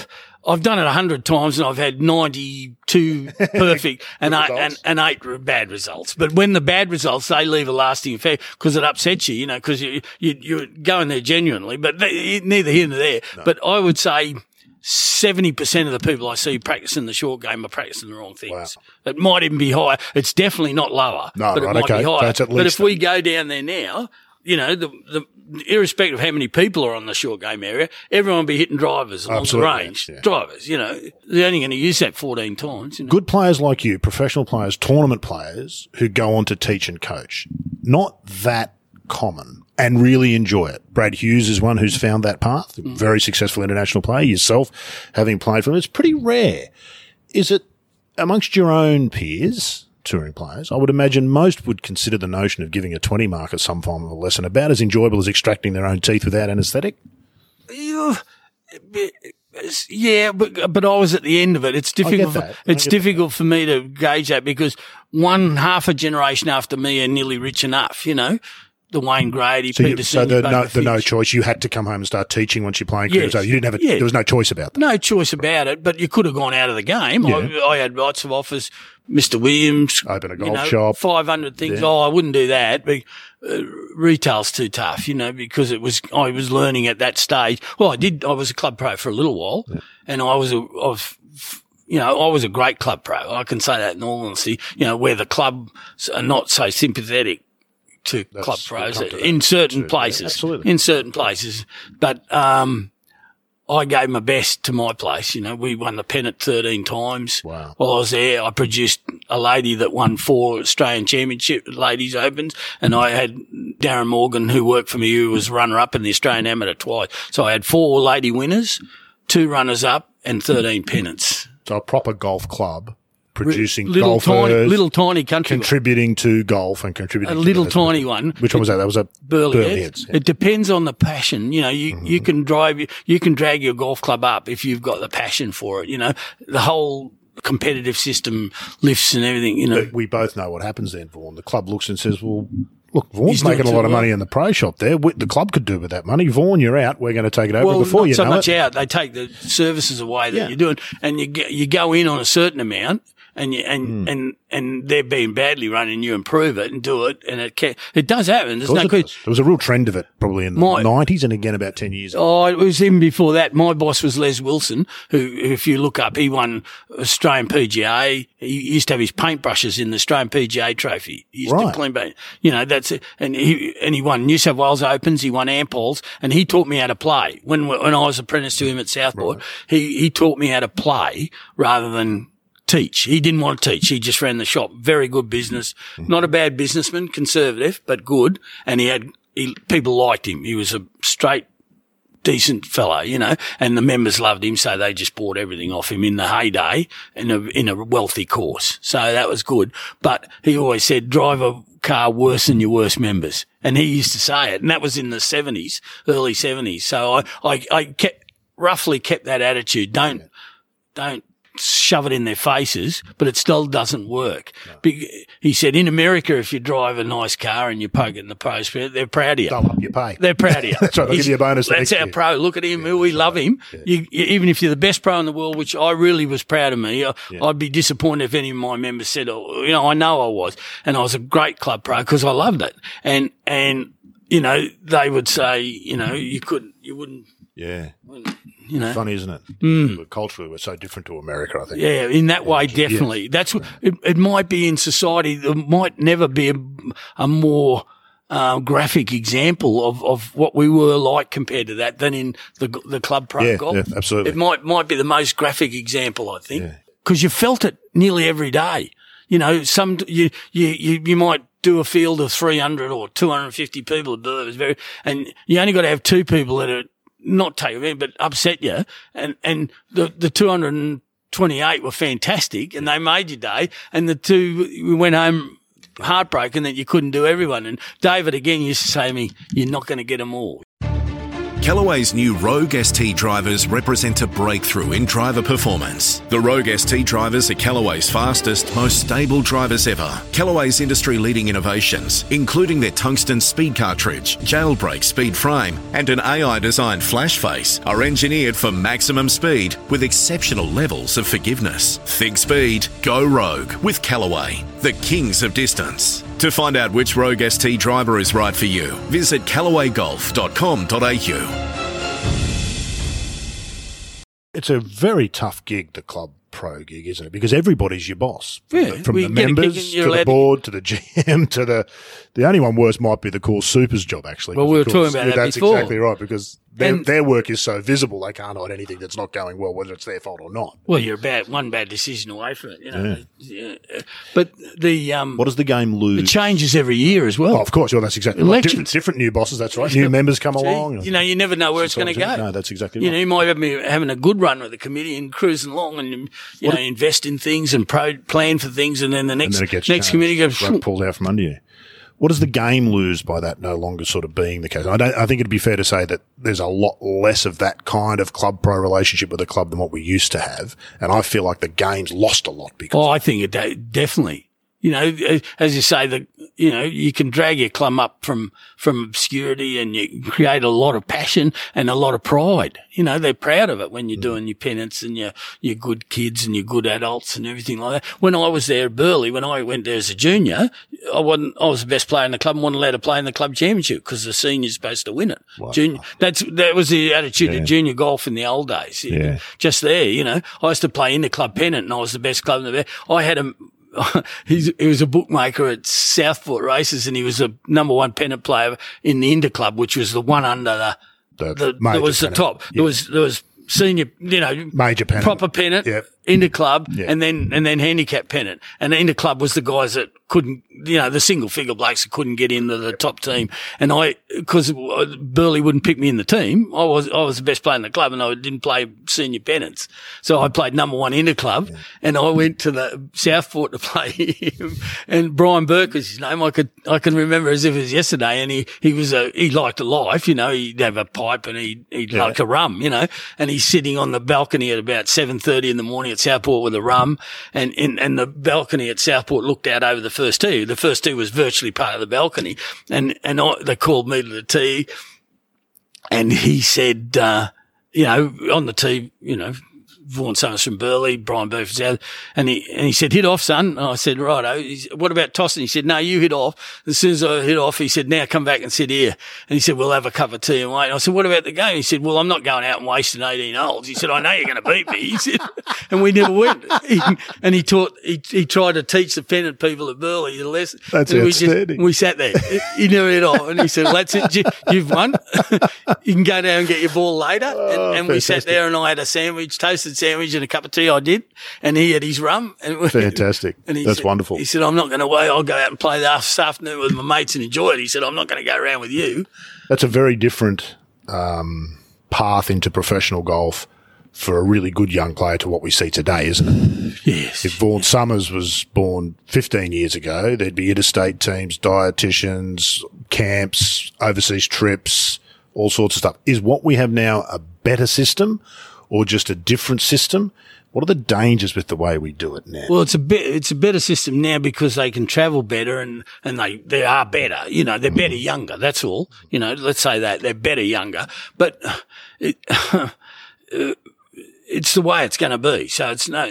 I've done it a hundred times and I've had ninety-two perfect and eight, and, and eight bad results. But when the bad results, they leave a lasting effect because it upsets you. You know, because you, you you're going there genuinely, but they, neither here nor there. But I would say. Seventy percent of the people I see practicing the short game are practicing the wrong things. It might even be higher. It's definitely not lower, No, but right, it might okay. be higher. But if we go down there now, you know, the, the irrespective of how many people are on the short game area, everyone will be hitting drivers along Absolutely, the range. yeah. Drivers, you know, they're only going to use that fourteen times. You know? Good players like you, professional players, tournament players who go on to teach and coach, not that common and really enjoy it. Brad Hughes is one who's found that path. Mm. Very successful international player. Yourself, having played for him, it's pretty rare. Is it amongst your own peers, touring players? I would imagine most would consider the notion of giving a 20 marker some form of a lesson about as enjoyable as extracting their own teeth without anaesthetic. Yeah, but but I was at the end of it. It's difficult. that. For, it's difficult for me to gauge that because one half a generation after me are nearly rich enough. You know, the Wayne Grady, So, you, so the, no, the no choice. You had to come home and start teaching once you're playing. Yes. So you didn't have a, Yeah. there was no choice about that. No choice about it, but you could have gone out of the game. Yeah. I, I had lots of offers. Mr. Williams. Open a you golf know, shop. 500 things. Yeah. Oh, I wouldn't do that. But uh, retail's too tough, you know, because it was, I was learning at that stage. Well, I did, I was a club pro for a little while and I was, a, I was, you know, I was a great club pro. I can say that in all honesty, you know, where the clubs are not so sympathetic to That's- club we'll pros to in certain places, absolutely. in certain places. But, um, I gave my best to my place. You know, we won the pennant 13 times. Wow. While I was there, I produced a lady that won four Australian Championship Ladies Opens, and I had Darren Morgan, who worked for me, who was runner up in the Australian Amateur twice. So I had four lady winners, two runners up, and 13 pennants. So a proper golf club producing Little golfers, tiny, little tiny country. contributing to golf and contributing a little tiny one. Which one was that? That was a Burleigh, Burleigh Heads. Yeah. It depends on the passion. You know, you, mm-hmm. you can drive, you can drag your golf club up if you've got the passion for it. You know, the whole competitive system lifts and everything, you know. But we both know what happens then, Vaughan. The club looks and says, well, look, Vaughan's He's making a lot of well. money in the pro shop there. The club could do with that money. Vaughan, you're out. We're going to take it over well, before you so know much it. out. They take the services away that Yeah. you're doing, and you you go in on a certain amount, and you, and hmm. and and they're being badly run, and you improve it and do it, and it can, it does happen. There's no question. There was a real trend of it probably in the 90s and again about 10 years ago. Oh, it was even before that. My boss was Les Wilson, who, if you look up, he won Australian PGA. He used to have his paintbrushes in the Australian PGA trophy. He used Right. to clean paint. You know, that's it. And he, and he won New South Wales Opens. He won Ampols and he taught me how to play. When, when I was apprentice to him at Southport, he, he taught me how to play rather than teach. He didn't want to teach. He just ran the shop. Very good business. Mm-hmm. Not a bad businessman, conservative, but good. And he had, he, people liked him. He was a straight decent fellow, you know, and the members loved him, so they just bought everything off him in the heyday in a in a wealthy course. So that was good. But he always said, drive a car worse than your worst members. And he used to say it, and that was in the seventies, early seventies. So I, I, I kept roughly kept that attitude. Don't don't shove it in their faces, but it still doesn't work. Big, he said, in America, if you drive a nice car and you poke it in the post, they're proud of you. Double up your pay. They're proud of you. That's right, they'll give you a bonus That's our year. pro. Look at him. We love him. You, you, even if you're the best pro in the world, which I really was proud of me, I, I'd be disappointed if any of my members said, oh, you know, I know I was. And I was a great club pro because I loved it. And, and, you know, they would say, you know, you couldn't, you wouldn't, Yeah. You know. Funny, isn't it? But culturally, we're so different to America, I think. Yeah, in that way, definitely. That's it, it might be in society. There might never be a, a more uh, graphic example of, of what we were like compared to that than in the the club pro Yeah, golf. yeah, absolutely. It might might be the most graphic example, I think, because you felt it nearly every day. You know, some you you you, you might do a field of 300 or 250 people. It was very, and you only got to have two people that are not take it, but upset you. And, and the, the 228 were fantastic and they made your day. And the two, we went home heartbroken that you couldn't do everyone. And David again used to say to me, you're not going to get them all. Callaway's new Rogue ST drivers represent a breakthrough in driver performance. The Rogue ST drivers are Callaway's fastest, most stable drivers ever. Callaway's industry leading innovations, including their tungsten speed cartridge, jailbreak speed frame, and an AI designed flash face, are engineered for maximum speed with exceptional levels of forgiveness. Think speed, go Rogue with Callaway, the kings of distance. To find out which Rogue ST driver is right for you, visit callawaygolf.com.au. It's a very tough gig, the club pro gig, isn't it? Because everybody's your boss. From Yeah, the, from the get a kick members to the board to the GM to the the only one worse might be the call supers job actually. Well, we were course- talking about yeah, that That's before. exactly right because their, And- their work is so visible they can't hide anything that's not going well, whether it's their fault or not. Well, you're about one bad decision away from it, you know. Yeah. But the, um, What does the game lose? it changes every year as well. Oh, of course, well, that's exactly right. Elections. Different, different new bosses, that's right. New members come along. You know, you never know where it's going to go. No, that's exactly You right. know, you might be having a good run with the committee and cruising along and, you know, invest in things and pro- plan for things and then the and next, then it gets next changed. committee goes, Rug pulls out from under you. What does the game lose by that no longer sort of being the case? I don't. I think it'd be fair to say that there's a lot less of that kind of club pro relationship with the club than what we used to have, and I feel like the game's lost a lot because oh, I think it definitely. You know, as you say, the, you know, you can drag your club up from, from obscurity and you create a lot of passion and a lot of pride. You know, they're proud of it when you're mm. doing your penance and your, your good kids and your good adults and everything like that. When I was there at Burleigh, when I went there as a junior, I wasn't, I was the best player in the club and wasn't allowed to play in the club championship because the senior's supposed to win it. Wow. Junior, that's, that was the attitude yeah. of junior golf in the old days. Yeah. Just there, you know, I used to play in the club pennant and I was the best club in the, I had a, he was a bookmaker at Southport races and he was a number one pennant player in the Inter Club, which was the one under the, the, the that was the top. Yeah. There was, there was senior, you know, major pennant, proper pennant, yep. Inter Club, yep. and then, and then handicap pennant. And the Inter Club was the guys that couldn't, you know, the single figure blokes that couldn't get into the top team. And I, cause Burleigh wouldn't pick me in the team. I was, I was the best player in the club and I didn't play senior pennants. So I played number one in the club yeah. and I went to the Southport to play him and Brian Burke was his name. I could, I can remember as if it was yesterday and he, he was a, he liked a life, you know, he'd have a pipe and he, he'd yeah. like a rum, you know, and he's sitting on the balcony at about 7.30 in the morning at Southport with a rum and, and, and the balcony at Southport looked out over the first tee. The first tee was virtually part of the balcony, and and I, they called me to the tee, and he said, uh, you know, on the tee, you know, Vaughan Somers from Burleigh, Brian Burford's out, and he and he said, "Hit off, son." And I said, "Right." What about tossing? He said, "No, you hit off." As soon as I hit off, he said, "Now come back and sit here." And he said, "We'll have a cup of tea and wait." And I said, "What about the game?" He said, "Well, I'm not going out and wasting 18 holes." He said, "I know you're going to beat me." He said, and we never went. He, and he taught, he, he tried to teach the pennant people at Burleigh the lesson. That's and. We, just, we sat there. He never hit off, and he said, well, "That's it. You, have won. you can go down and get your ball later." Oh, and, and we sat there, and I had a sandwich, toasted sandwich, and a cup of tea I did, and he had his rum. And Fantastic. And That's said, wonderful. He said, I'm not going to wait. I'll go out and play this afternoon with my mates and enjoy it. He said, I'm not going to go around with you. That's a very different um, path into professional golf for a really good young player to what we see today, isn't it? Yes. If Vaughan Somers was born 15 years ago, there'd be interstate teams, dietitians, camps, overseas trips, all sorts of stuff. Is what we have now a better system or just a different system? What are the dangers with the way we do it now? Well, it's a bit, it's a better system now because they can travel better and, and they, they are better. You know, they're better younger. That's all. You know, let's say that they're better younger, but it, it's the way it's going to be. So it's no,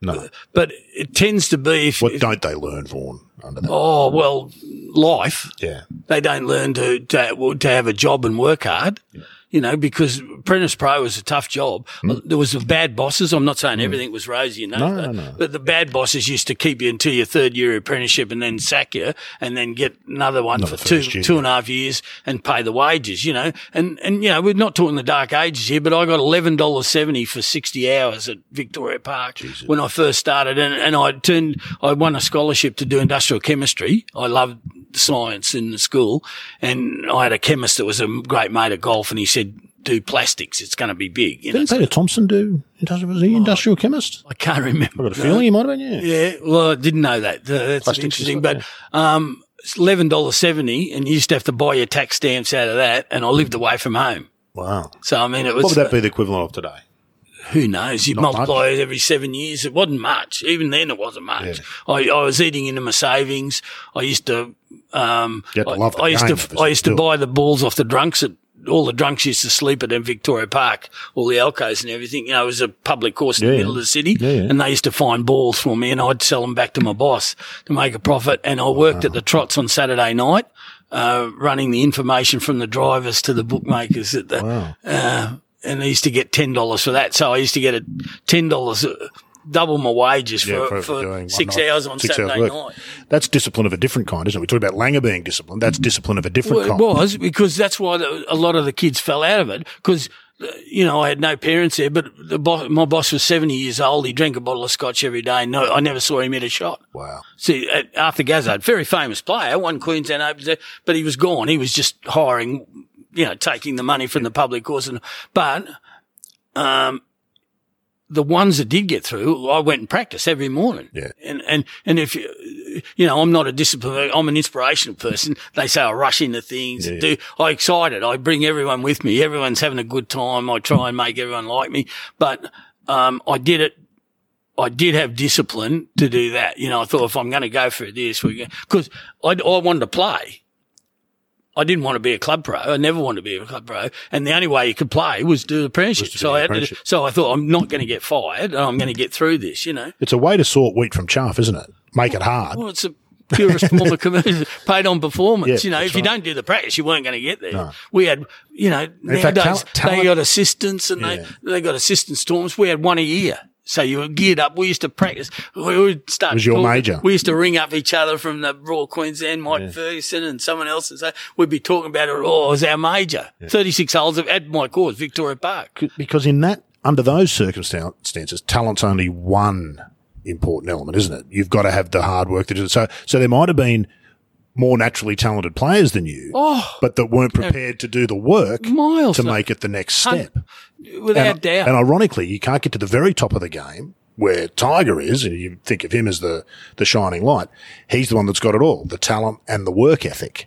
no, but it tends to be. If, what if, don't they learn, Vaughan? Under that? Oh well, life. Yeah, they don't learn to to, to have a job and work hard. Yeah you know, because apprentice pro was a tough job. Mm. There was the bad bosses. I'm not saying mm. everything was rosy, you know, no, no, no. but the bad bosses used to keep you until your third year apprenticeship and then sack you and then get another one for two, year, two and a half years and pay the wages, you know, and, and, you know, we're not talking the dark ages here, but I got $11.70 for 60 hours at Victoria Park Jesus. when I first started and, and I turned, I won a scholarship to do industrial chemistry. I loved science in the school and I had a chemist that was a great mate of golf and he said, do plastics. It's going to be big. You Didn't know, Peter so. Thomson do industrial? Was he oh, industrial chemist? I can't remember. I've got a feeling he might have been. Yeah. Yeah. Well, I didn't know that. That's plastics interesting. But um, it's eleven dollars seventy, and you used to have to buy your tax stamps out of that. And I lived away from home. Wow. So I mean, it was. What would that be the equivalent of today? Who knows? You Not multiply much. it every seven years. It wasn't much. Even then, it wasn't much. Yeah. I, I was eating into my savings. I used to. Um, I, I, used to. I used to buy the balls off the drunks at all the drunks used to sleep at in Victoria Park, all the alcoves and everything. You know, it was a public course in yeah, the middle of the city, yeah, yeah. and they used to find balls for me, and I'd sell them back to my boss to make a profit. And I worked wow. at the Trots on Saturday night, uh, running the information from the drivers to the bookmakers at the. Wow. Uh, and I used to get ten dollars for that. So I used to get a ten dollars double my wages for, yeah, for, for six night, hours on six Saturday hours night. That's discipline of a different kind, isn't it? We talked about Langer being disciplined. That's discipline of a different well, kind. It was because that's why the, a lot of the kids fell out of it because. You know, I had no parents there, but the boss, my boss was 70 years old. He drank a bottle of scotch every day. No, I never saw him hit a shot. Wow. See, Arthur Gazard, very famous player, won Queensland Open, but he was gone. He was just hiring, you know, taking the money from the public course. And, but, um, the ones that did get through, I went and practiced every morning. Yeah. And, and, and if you, you know, I'm not a disciplined, I'm an inspirational person. They say I rush into things. Yeah. Do, I excited. I bring everyone with me. Everyone's having a good time. I try and make everyone like me, but, um, I did it. I did have discipline to do that. You know, I thought if I'm going to go for this, we because I, I wanted to play. I didn't want to be a club pro. I never wanted to be a club pro. And the only way you could play was do the apprenticeship. So I had to, so I thought I'm not going to get fired I'm going to get through this, you know. It's a way to sort wheat from chaff, isn't it? Make it hard. Well, it's a purest form of commercial, paid on performance. Yeah, you know, if you right. don't do the practice, you weren't going to get there. No. We had, you know, fact, nowadays talent- talent- they got assistants and Yeah. they, they got assistant storms. We had one a year. So you were geared up. We used to practice. We would start. Was your talking- major? We used to ring up each other from the Royal Queensland, Mike Ferguson and someone else. And so we'd be talking about it. Oh, it was our major. 36 holes at my course, Victoria Park. because in that under those circumstances, talent's only one important element, isn't it? You've got to have the hard work to do it. So, so there might have been more naturally talented players than you, Oh, but that weren't prepared to do the work miles. to make it the next step. Without and, doubt. and ironically, you can't get to the very top of the game where Tiger is, and you think of him as the the shining light. He's the one that's got it all: the talent and the work ethic.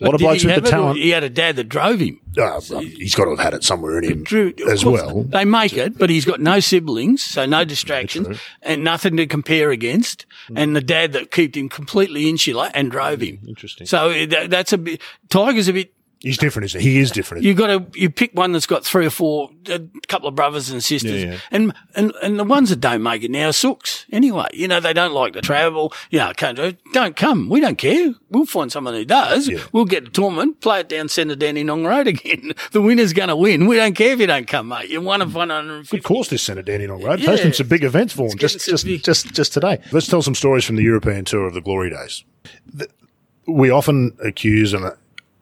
A lot of Did blokes with the talent. He had a dad that drove him. Uh, he's got to have had it somewhere in him Drew, as well. They make it, but he's got no siblings, so no distractions and nothing to compare against. And the dad that kept him completely insular and drove him. Interesting. So that, that's a bit, Tiger's a bit, He's different, isn't he? He is different. you got to, you pick one that's got three or four, a couple of brothers and sisters. Yeah, yeah. And, and, and the ones that don't make it now are sooks anyway. You know, they don't like to travel. You know, can't do, don't come. We don't care. We'll find someone who does. We'll get the tournament, play it down centre down in Nong Road again. The winner's going to win. We don't care if you don't come, mate. You're one of 150. Good course this centre Danny on Road. Yeah. Some big events for him just just, big- just just today. Let's tell some stories from the European tour of the glory days. The- We often accuse, and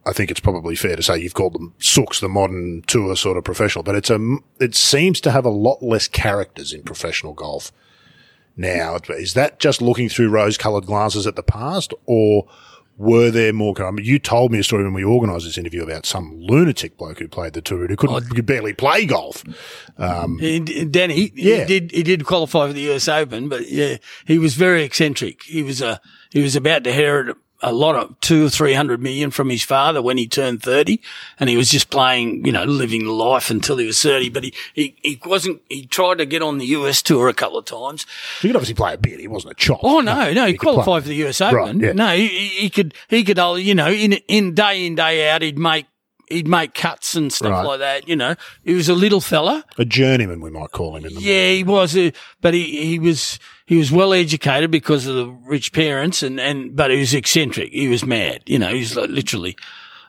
I think it's probably fair to say you've called them sooks, the modern tour sort of professional, but it's a it seems to have a lot less characters in professional golf now. Is that just looking through rose-coloured glasses at the past, or were there more? I mean, you told me a story when we organised this interview about some lunatic bloke who played the tour who couldn't oh. could barely play golf. Um, he- Danny, Yeah. he did he did qualify for the US Open, but yeah, he was very eccentric. He was a he was about to inherit a lot of two or three hundred million from his father when he turned thirty, and he was just playing, you know, living life until he was thirty. But he he, he wasn't. He tried to get on the US tour a couple of times. He could obviously play a bit. He wasn't a chop. Oh no, no, he, play. qualified for the US Open. Right, yeah. No, he, he he could he could uh, you know in in day in day out he'd make he'd make cuts and stuff Right. like that. You know, he was a little fella. A journeyman, we might call him in the Yeah, he was, uh, but he, he was, he was well educated because of the rich parents and, and, but he was eccentric. He was mad, you know, he was like literally.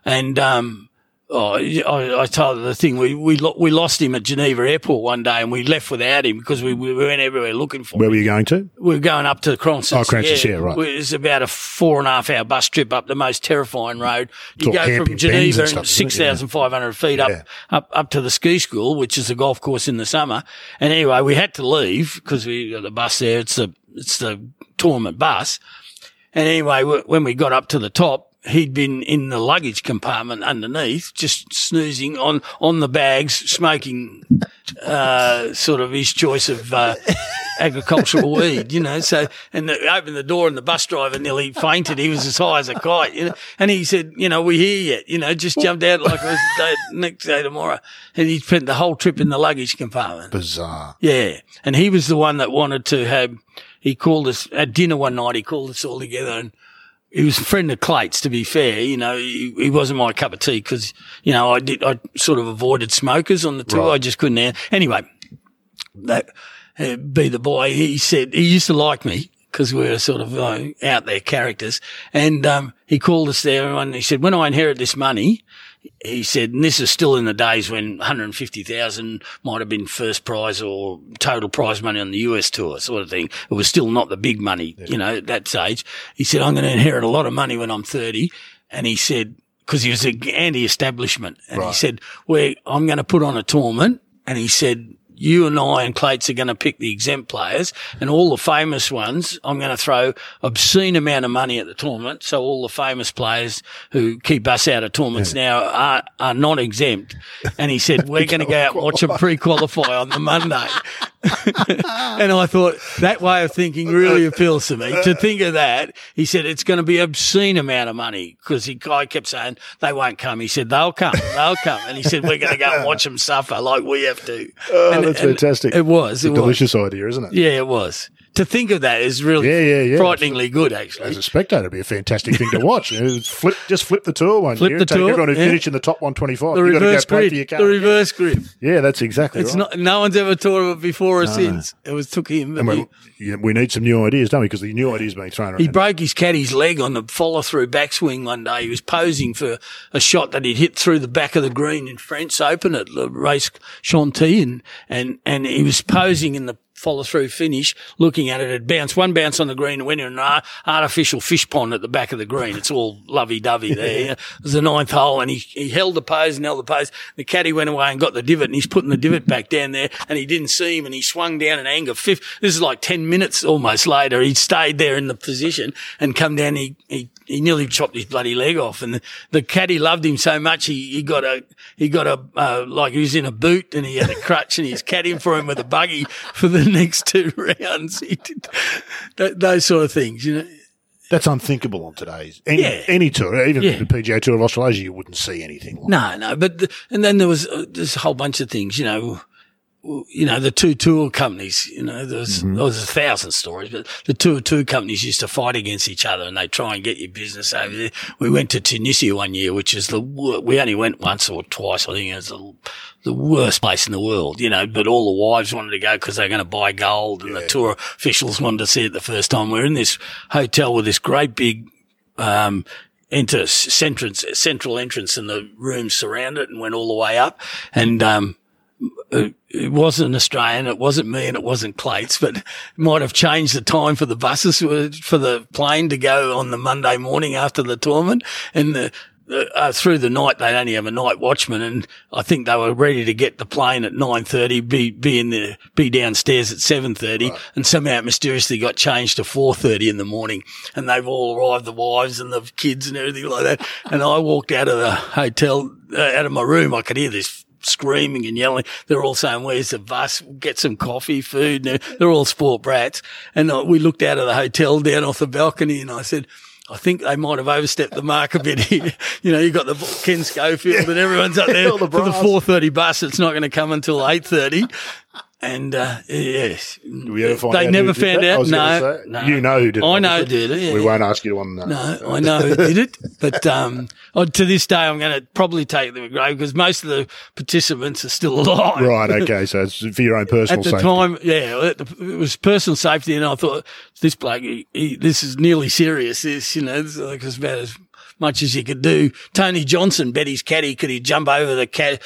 And, um, oh, I, I told her the thing, we, we, lo- we lost him at Geneva airport one day and we left without him because we, we went everywhere looking for him. Where him. were you going to? We were going up to Cranston. Oh, Cranston, yeah, right. It was about a four and a half hour bus trip up the most terrifying road. You all go from bends Geneva and stuff, and isn't it? Yeah. 6,500 feet up, Yeah. up, up to the ski school, which is a golf course in the summer. And anyway, we had to leave because we got the bus there. It's the, it's the tournament bus. And anyway, wh- when we got up to the top, he'd been in the luggage compartment underneath, just snoozing on, on the bags, smoking, uh, sort of his choice of, uh, agricultural weed, you know. So, and the, opened the door and the bus driver nearly fainted. He was as high as a kite, you know. And he said, you know, we're here yet, you know, just jumped out like it was the day, next day tomorrow. And he spent the whole trip in the luggage compartment. Bizarre. Yeah. And he was the one that wanted to have, he called us at dinner one night, he called us all together and he was a friend of Clates, to be fair. You know, he, he wasn't my cup of tea because, you know, I did, I sort of avoided smokers on the tour. Right. I just couldn't. have- Anyway, that, uh, be the boy, he said, he used to like me because we were sort of uh, out there characters. And, um, he called us there and he said, when I inherit this money, he said, and this is still in the days when 150,000 might have been first prize or total prize money on the US tour sort of thing. It was still not the big money, you know, at that stage. He said, I'm going to inherit a lot of money when I'm 30. And he said, cause he was anti-establishment. And he said, well, I'm going to put on a tournament. And he said, you and I and Clates are going to pick the exempt players and all the famous ones. I'm going to throw obscene amount of money at the tournament. So all the famous players who keep us out of tournaments now are, are not exempt. And he said, we're going to go out and watch them pre-qualify on the Monday. and I thought that way of thinking really appeals to me. To think of that, he said it's going to be obscene amount of money because he guy kept saying they won't come. He said they'll come, they'll come, and he said we're going to go and watch them suffer like we have to. Oh, And- that's and fantastic. It was. It's a It was. delicious idea, isn't it? Yeah, it was. To think of that is really Yeah, yeah, yeah. frighteningly good, actually. As a spectator, it'd be a fantastic thing to watch. Flip, just flip the tour one Flip year. the take tour, everyone who yeah. finished in the top 125. the You've got to go reverse your grip. The reverse grip. Yeah, that's exactly It's right. not. No one's ever taught of it before or since. It was took him. and he, we, yeah, we need some new ideas, don't we? Because the new ideas being thrown around. he broke his caddy's leg on the follow through backswing one day. He was posing for a shot that he'd hit through the back of the green in French Open at the race Chantilly, and and and he was posing in the follow through finish, looking at it. It bounced one bounce on the green and went in an artificial fish pond at the back of the green. It's all lovey dovey there. It was the ninth hole, and he he held the pose and held the pose. The caddy went away and got the divot, and he's putting the divot back down there, and he didn't see him, and he swung down in anger. Fifth, this is like ten minutes almost later. He stayed there in the position and come down. He he he nearly chopped his bloody leg off, and the, the caddy loved him so much he, he got a he got a uh, like he was in a boot and he had a crutch and he's caddying for him with a buggy for the next two rounds. He did that, those sort of things, you know. That's unthinkable on today's any, Yeah. any tour, even Yeah. the PGA Tour of Australasia. You wouldn't see anything like. No, no, but the, and then there was uh, there's a whole bunch of things, you know. You know the two tour companies. You know there's Mm-hmm. there was a thousand stories, but the two two companies used to fight against each other, and they try and get your business over there. We went to Tunisia one year, which is the we only went once or twice. I think it was the, the worst place in the world. You know, but all the wives wanted to go because they're going to buy gold, and the tour officials wanted to see it the first time. We're in this hotel with this great big um, enter entrance, central entrance and the rooms surround it and went all the way up. And, um, it wasn't an Australian, it wasn't me and it wasn't Clates, but it might have changed the time for the buses, uh, for the plane to go on the Monday morning after the tournament. And the, uh, through the night, they'd only have a night watchman, and I think they were ready to get the plane at nine thirty, be be in the be downstairs at seven thirty, and somehow it mysteriously got changed to four thirty in the morning, and they've all arrived, the wives and the kids and everything like that. And I walked out of the hotel, uh, out of my room, I could hear this screaming and yelling. They're all saying, "Where's the bus? Get some coffee, food." And they're all sport brats. And we looked out of the hotel down off the balcony, and I said. I think they might have overstepped the mark a bit here. You know, you've got the Ken Schofield and everyone's up there the for the four thirty bus. It's not going to come until eight thirty. And uh, yes, we ever find they never found? Out. No, no, you know who did it. I know who did it. yeah. We won't ask you on. Uh, No, I know who did it, but um, oh, to this day, I'm going to probably take them to grave because most of the participants are still alive. Right. Okay. So it's for your own personal At the safety. time, yeah, it was personal safety, and I thought this bloke, he, he, this is nearly serious. This, you know, it's like it's about as much as you could do. Tony Johnstone Betty's caddy could he jump over the cat,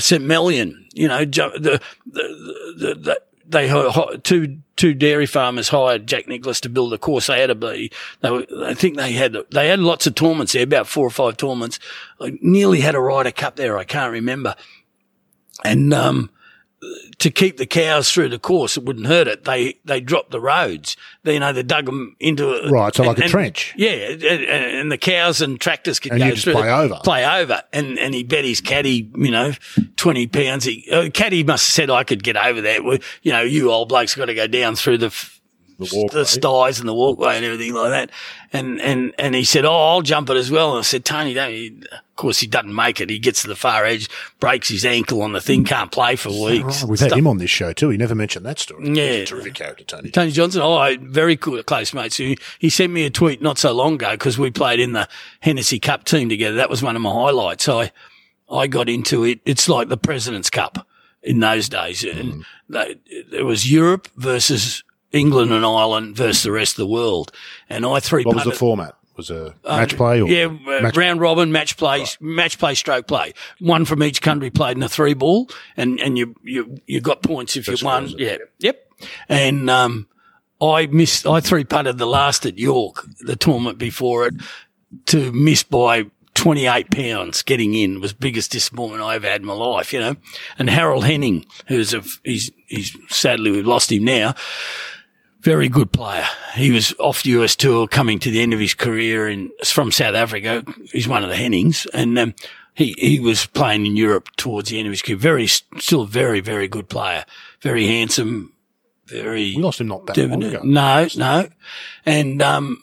Mellion, you know, the, the, the, the they two two dairy farmers hired Jack Nicklaus to build a course. They had to be. They I think they had they had lots of tournaments there, about four or five tournaments. I nearly had a Ryder Cup there. I can't remember. And um, to keep the cows through the course, it wouldn't hurt it. They they dropped the roads. They, you know, they dug them into a Right, so like a and- trench. Yeah, and, and the cows and tractors could And go through play the- over. play over. And and he bet his caddy, you know, twenty pounds. He uh, caddy must have said I could get over there. Well, You know, you old blokes got to go down through the. The walkway. the styes and the walkway and everything like that. And, and, and he said, Oh, I'll jump it as well. And I said, Tony, don't you? Of course, he doesn't make it. He gets to the far edge, breaks his ankle on the thing, mm. can't play for weeks. Right, We've had Stuff- him on this show too. He never mentioned that story. Yeah. He's a terrific character, Tony. Tony Johnstone, oh, very cool, close mates. He, he sent me a tweet not so long ago because we played in the Hennessy Cup team together. That was one of my highlights. I, I got into it. It's like the President's Cup in those days. And mm. they, it was Europe versus England and Ireland versus the rest of the world. And I three What was the format? Was a match play or yeah, uh, round robin, match play, match play, stroke play. One from each country played in a three ball, and and you you you got points if That's you won. Yeah, yep. And um, I missed. I three putted the last at York, the tournament before it, to miss by. 28 pounds getting in was biggest disappointment I ever had in my life, you know. And Harold Henning, who's a, he's, he's sadly we've lost him now, very good player. He was off the US tour coming to the end of his career and from South Africa. He's one of the Hennings and, um, he, he was playing in Europe towards the end of his career. Very, still a very, very good player. Very handsome, very We lost him not that long ago. No, no. And, um,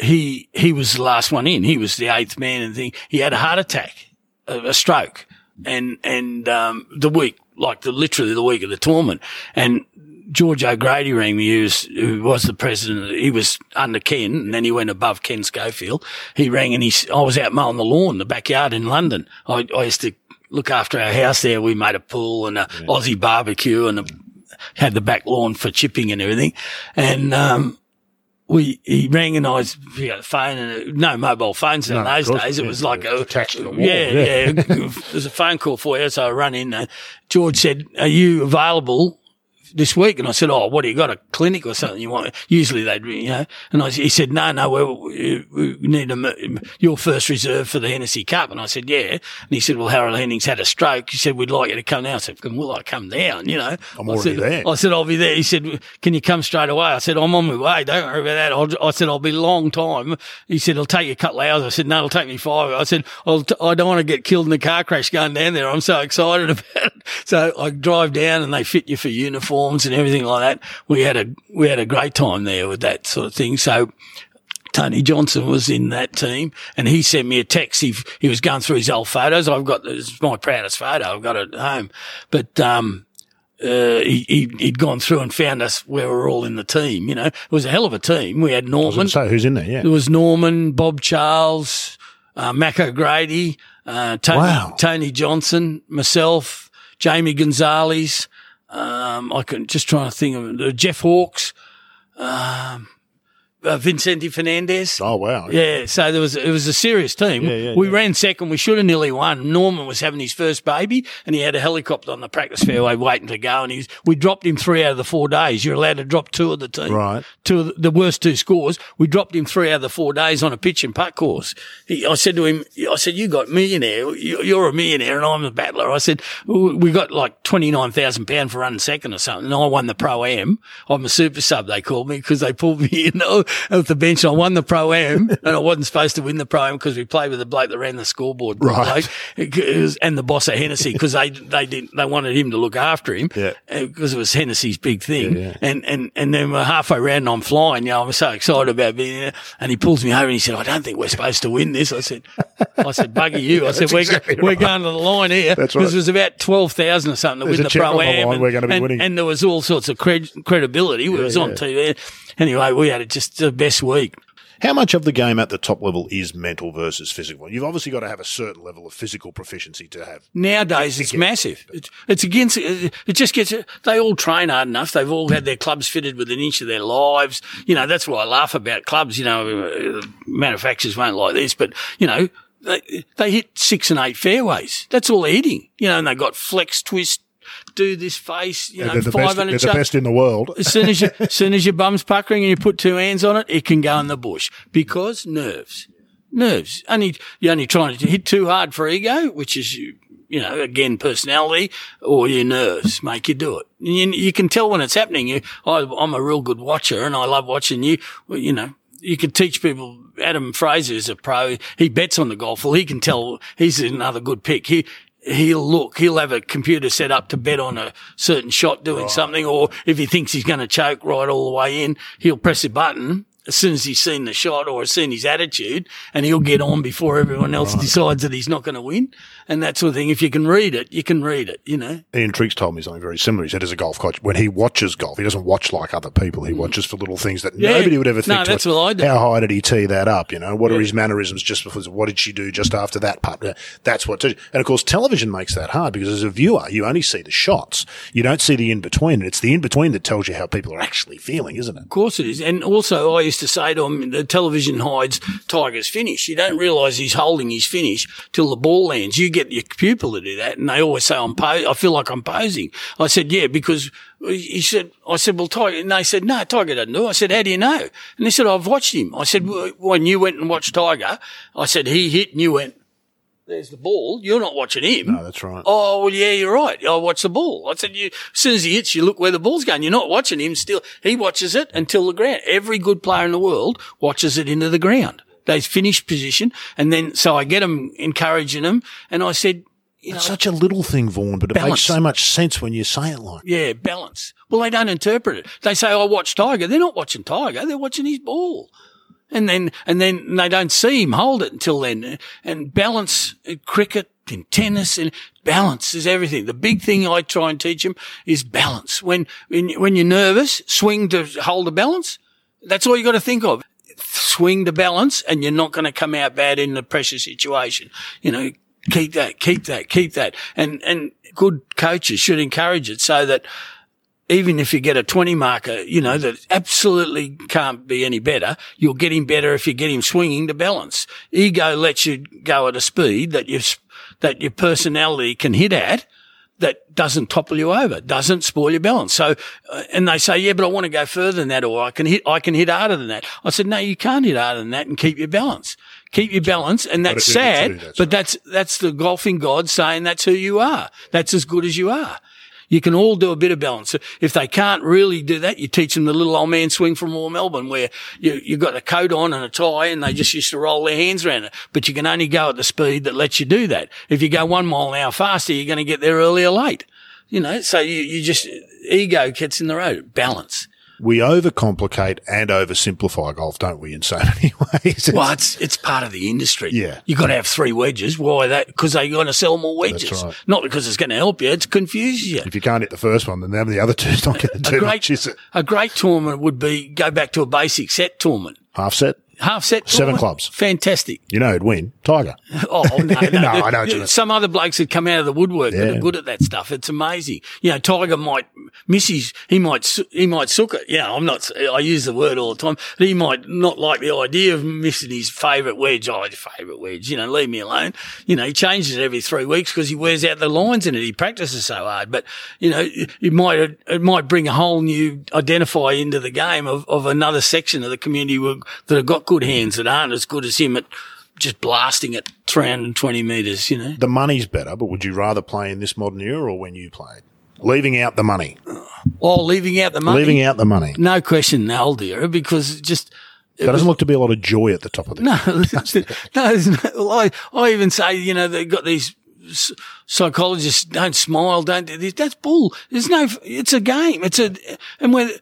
he, he was the last one in. He was the eighth man and thing. He had a heart attack, a, a stroke and, and, um, the week, like the, literally the week of the tournament. And George O'Grady rang me, who was, who was the president. He was under Ken and then he went above Ken Schofield. He rang and he, I was out mowing the lawn, the backyard in London. I, I used to look after our house there. We made a pool and a Aussie barbecue and a, had the back lawn for chipping and everything. And, um, we, he rang and I was, we had a phone and no mobile phones in No, of those course, days. It yeah, was like a, attached to the wall, yeah, yeah. yeah. There's a phone call for you. So I run in. Uh, George said, are you available this week? And I said, oh, what do you got? A clinic or something you want? Usually they'd, you know, and I, he said, no, no, we, we need a, your first reserve for the Hennessy Cup. And I said, yeah. And he said, well, Harold Hennings had a stroke. He said, we'd like you to come down. I said, will I come down? You know, I'm I already said, there. I said, I'll be there. He said, can you come straight away? I said, I'm on my way. Don't worry about that. I'll, I said, I'll be a long time. He said, it'll take you a couple of hours. I said, no, it'll take me five. I said, I'll t- I don't want to get killed in a car crash going down there. I'm so excited about it. So I drive down and they fit you for and everything like that. We had a, we had a great time there with that sort of thing. So, Tony Johnstone was in that team and he sent me a text. He, he was going through his old photos. I've got, this, it's my proudest photo. I've got it at home. But, um, uh, he, he'd gone through and found us where we were all in the team. You know, it was a hell of a team. We had Norman. say, who's in there? Yeah. There was Norman, Bob Charles, uh, Mac O'Grady, uh, Tony, Wow. Tony Johnstone, myself, Jamie Gonzalez. Um, I can just trying to think of Jeff Hawkes, um, uh, Vicente Fernandez. Oh, wow. Yeah, so there was it was a serious team. Yeah, yeah, we ran second. We should have nearly won. Norman was having his first baby, and he had a helicopter on the practice fairway waiting to go. And he was, we dropped him three out of the four days. You're allowed to drop two of the team, Right. Two of the, the worst two scores. We dropped him three out of the four days on a pitch and putt course. He, I said to him, I said, "You got millionaire. You- You're a millionaire, and I'm a battler." I said, "We got like twenty nine thousand pound for running second or something." And I won the pro am. I'm a super sub. They called me because they pulled me in at the bench. I won the pro am, and I wasn't supposed to win the pro am because we played with the bloke that ran the scoreboard, Right. Bloke, and the boss at Hennessy because they they didn't they wanted him to look after him, Yeah. because it was Hennessy's big thing. Yeah, yeah. And and and then we're halfway around, and I'm flying. You know, I'm so excited about being there. And he pulls me over and he said, "I don't think we're supposed to win this." I said, "I said, bugger you." I said, "We're exactly we're right. going to the line here That's because right. it was about twelve thousand or something to There's win the pro am, and, we're gonna be and- winning. and there was all sorts of cred- credibility. it was on yeah. TV. Anyway, we had just the best week. How much of the game at the top level is mental versus physical? You've obviously got to have a certain level of physical proficiency to have. Nowadays, it's massive. It's, it's against, it just gets, they all train hard enough. They've all had their clubs fitted with an inch of their lives. You know, that's why I laugh about clubs. You know, manufacturers won't like this, but, you know, they, they hit six and eight fairways. That's all they're hitting. You know, and they got flex twist, do this face, you know, they're the, best, 500 they're the best in the world. as soon as you, as soon as your bum's puckering and you put two hands on it, it can go in the bush because nerves, nerves. Only you're only trying to hit too hard for ego, which is you, you know, again personality, or your nerves make you do it. You, you can tell when it's happening. You, I, I'm a real good watcher, and I love watching you. Well, you know. You can teach people. Adam Fraser is a pro. He bets on the golf. Well, he can tell he's another good pick. He he'll look, he'll have a computer set up to bet on a certain shot doing something, or if he thinks he's going to choke right all the way in, he'll press a button as soon as he's seen the shot or seen his attitude, and he'll get on before everyone else decides that he's not going to win, and that sort of thing. If you can read it, you can read it, you know. Ian Triggs told me something very similar. He said, as a golf coach, when he watches golf, he doesn't watch like other people. He watches for little things that Mm. Yeah. nobody would ever No, think. to that's it. what I do. How high did he tee that up? You know, what are his mannerisms just before? What did she do just after that putt? That's what. And of course, television makes that hard because as a viewer, you only see the shots. You don't see the in between. And It's the in between that tells you how people are actually feeling, isn't it? Of course it is. And also, I used to say to him, the television hides Tiger's finish. You don't realise he's holding his finish till the ball lands. You get your pupil to do that. And they always say, I'm po- I feel like I'm posing. I said, yeah, because he said, I said, well, Tiger, and they said, no, Tiger doesn't do it. I said, how do you know? And they said, I've watched him. I said, when you went and watched Tiger, I said, he hit and you went, there's the ball. You're not watching him. No, that's right. Oh, well, yeah, you're right. I watch the ball. I said, you, as soon as he hits, you look where the ball's going. You're not watching him still. He watches it until the ground. Every good player in the world watches it into the ground. They finish position. And then, so I get them encouraging them. And I said, you know, It's such a little thing, Vaughan, but it Balance. makes so much sense when you say it like. yeah, balance. Well, they don't interpret it. They say, I watch Tiger. They're not watching Tiger. They're watching his ball. And then, and then they don't see him hold it until then. And balance, in cricket, and tennis, and balance is everything. The big thing I try and teach them is balance. When, when, when you're nervous, swing to hold the balance. That's all you got to think of. Swing the balance and you're not going to come out bad in the pressure situation. You know, keep that, keep that, keep that. And, and good coaches should encourage it so that even if you get a 20 marker, you know, that absolutely can't be any better. You'll get him better if you get him swinging the balance. Ego lets you go at a speed that you that your personality can hit at that doesn't topple you over, doesn't spoil your balance. So, uh, and they say, yeah, but I want to go further than that, or I can hit, I can hit harder than that. I said, no, you can't hit harder than that and keep your balance. Keep your balance. And that's sad, that's but right. that's, that's the golfing god saying that's who you are. That's as good as you are. You can all do a bit of balance. If they can't really do that, you teach them the little old man swing from Royal Melbourne where you, you've got a coat on and a tie and they just used to roll their hands around it. But you can only go at the speed that lets you do that. If you go one mile an hour faster, you're going to get there early or late. You know, so you, you just, ego gets in the road. Balance we overcomplicate and oversimplify golf, don't we? In so many ways. well, it's it's part of the industry. Yeah, you have got to have three wedges. Why that? Because they're going to sell more wedges. Right. Not because it's going to help you. It's confuses you. If you can't hit the first one, then the other two's not going to do great, much, is it? A great tournament would be go back to a basic set tournament. Half set half set. Seven clubs. Fantastic. You know who'd win? Tiger. Oh, no, no. no I know Some other blokes had come out of the woodwork yeah. that are good at that stuff. It's amazing. You know, Tiger might miss his, he might, he might sook it. Yeah, I'm not, I use the word all the time, but he might not like the idea of missing his favourite wedge. Oh, his favourite wedge. You know, leave me alone. You know, he changes it every three weeks because he wears out the lines in it. He practices so hard. But, you know, it might, it might bring a whole new identifier into the game of, of another section of the community that have got good hands that aren't as good as him at just blasting at 320 metres, you know. The money's better, but would you rather play in this modern era or when you played? Leaving out the money. Oh, leaving out the money. Leaving out the money. No question, the old era, because just. There doesn't look to be a lot of joy at the top of the. No, no, no I, I even say, you know, they've got these psychologists don't smile, don't. That's bull. There's no. It's a game. It's a, and when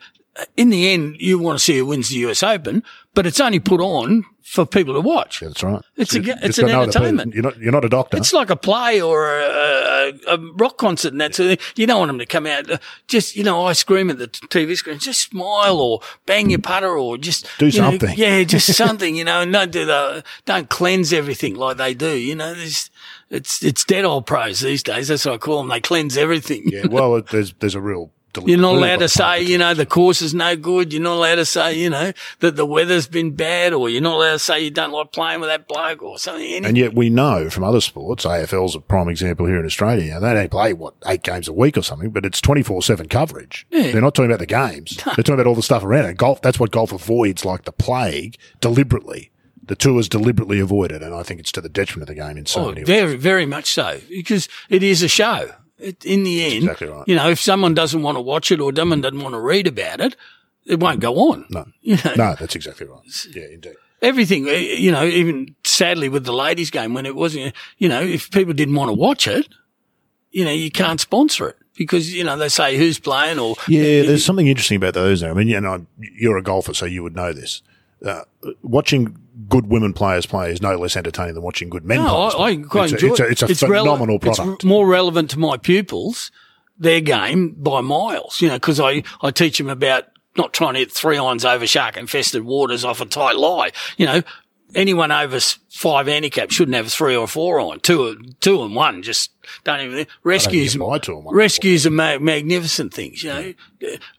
in the end, you want to see who wins the US Open, but it's only put on for people to watch. Yeah, that's right. It's a, it's, it's an entertainment. You're not, you're not a doctor. It's like a play or a, a, a rock concert and that sort of thing. You don't want them to come out, uh, just, you know, ice cream at the TV screen, just smile or bang your putter or just do something. Know, yeah, just something, you know, and don't do the, don't cleanse everything like they do. You know, there's, it's, it's dead old pros these days. That's what I call them. They cleanse everything. Yeah. Well, there's, there's a real you're not allowed to say, you know, the course is no good. You're not allowed to say, you know, that the weather's been bad or you're not allowed to say you don't like playing with that bloke or something. Anything. And yet we know from other sports, AFL's a prime example here in Australia. They don't play, what, eight games a week or something, but it's 24 7 coverage. Yeah. They're not talking about the games. They're talking about all the stuff around it. Golf, that's what golf avoids like the plague deliberately the tour is deliberately avoided, and I think it's to the detriment of the game in so oh, many ways. Very, very much so, because it is a show. It, in the end, exactly right. you know, if someone doesn't want to watch it or someone doesn't want to read about it, it won't go on. No, you know? no, that's exactly right. Yeah, indeed. Everything, eh, you know, even sadly with the ladies' game when it wasn't, you know, if people didn't want to watch it, you know, you can't sponsor it because you know they say who's playing or yeah. There's something interesting about those. I mean, you know, you're a golfer, so you would know this. Uh, watching good women players play is no less entertaining than watching good men no, I, I quite it's enjoy a, it's a, it's a phenomenal product. It's more relevant to my pupils, their game by miles, you know, because I, I teach them about not trying to hit three irons over shark infested waters off a tight lie. You know, anyone over five handicap shouldn't have a three or a four on. Two, two and one just don't even rescues. Don't rescues are ma- magnificent things. You know,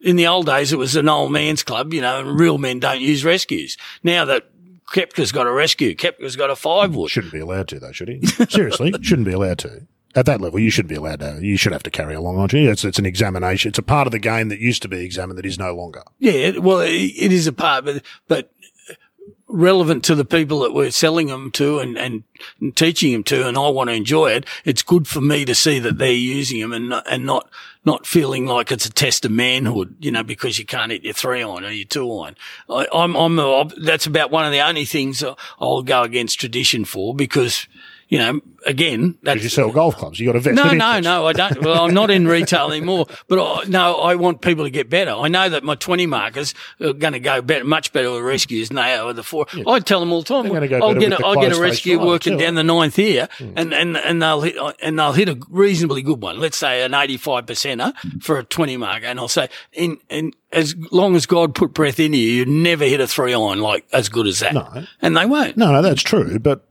in the old days it was an old man's club. You know, and real men don't use rescues. Now that Koepka's got a rescue. Koepka's got a five wood. Shouldn't be allowed to though, should he? Seriously, shouldn't be allowed to. At that level, you shouldn't be allowed to. You should have to carry along, aren't you? It's, it's an examination. It's a part of the game that used to be examined that is no longer. Yeah, well, it is a part, but but relevant to the people that we're selling them to and, and, and teaching them to, and I want to enjoy it. It's good for me to see that they're using them and not, and not not feeling like it's a test of manhood, you know, because you can't hit your three on or your two on. I, I'm, I'm, a, that's about one of the only things I'll go against tradition for because, you know, again, that's you sell golf clubs, you got a vested no, no, interest. no, I don't. Well, I'm not in retail anymore, but I, no, I want people to get better. I know that my 20 markers are going to go better, much better with rescues than they are with the four. I tell them all the time, go I'll get a, I'll get a rescue working too, down the ninth here hmm. and, and, and they'll hit, and they'll hit a reasonably good one. Let's say an 85 percenter for a 20 marker. And I'll say, in, in, as long as God put breath in you, you never hit a three iron like as good as that. No. And they won't. No, no, that's true. But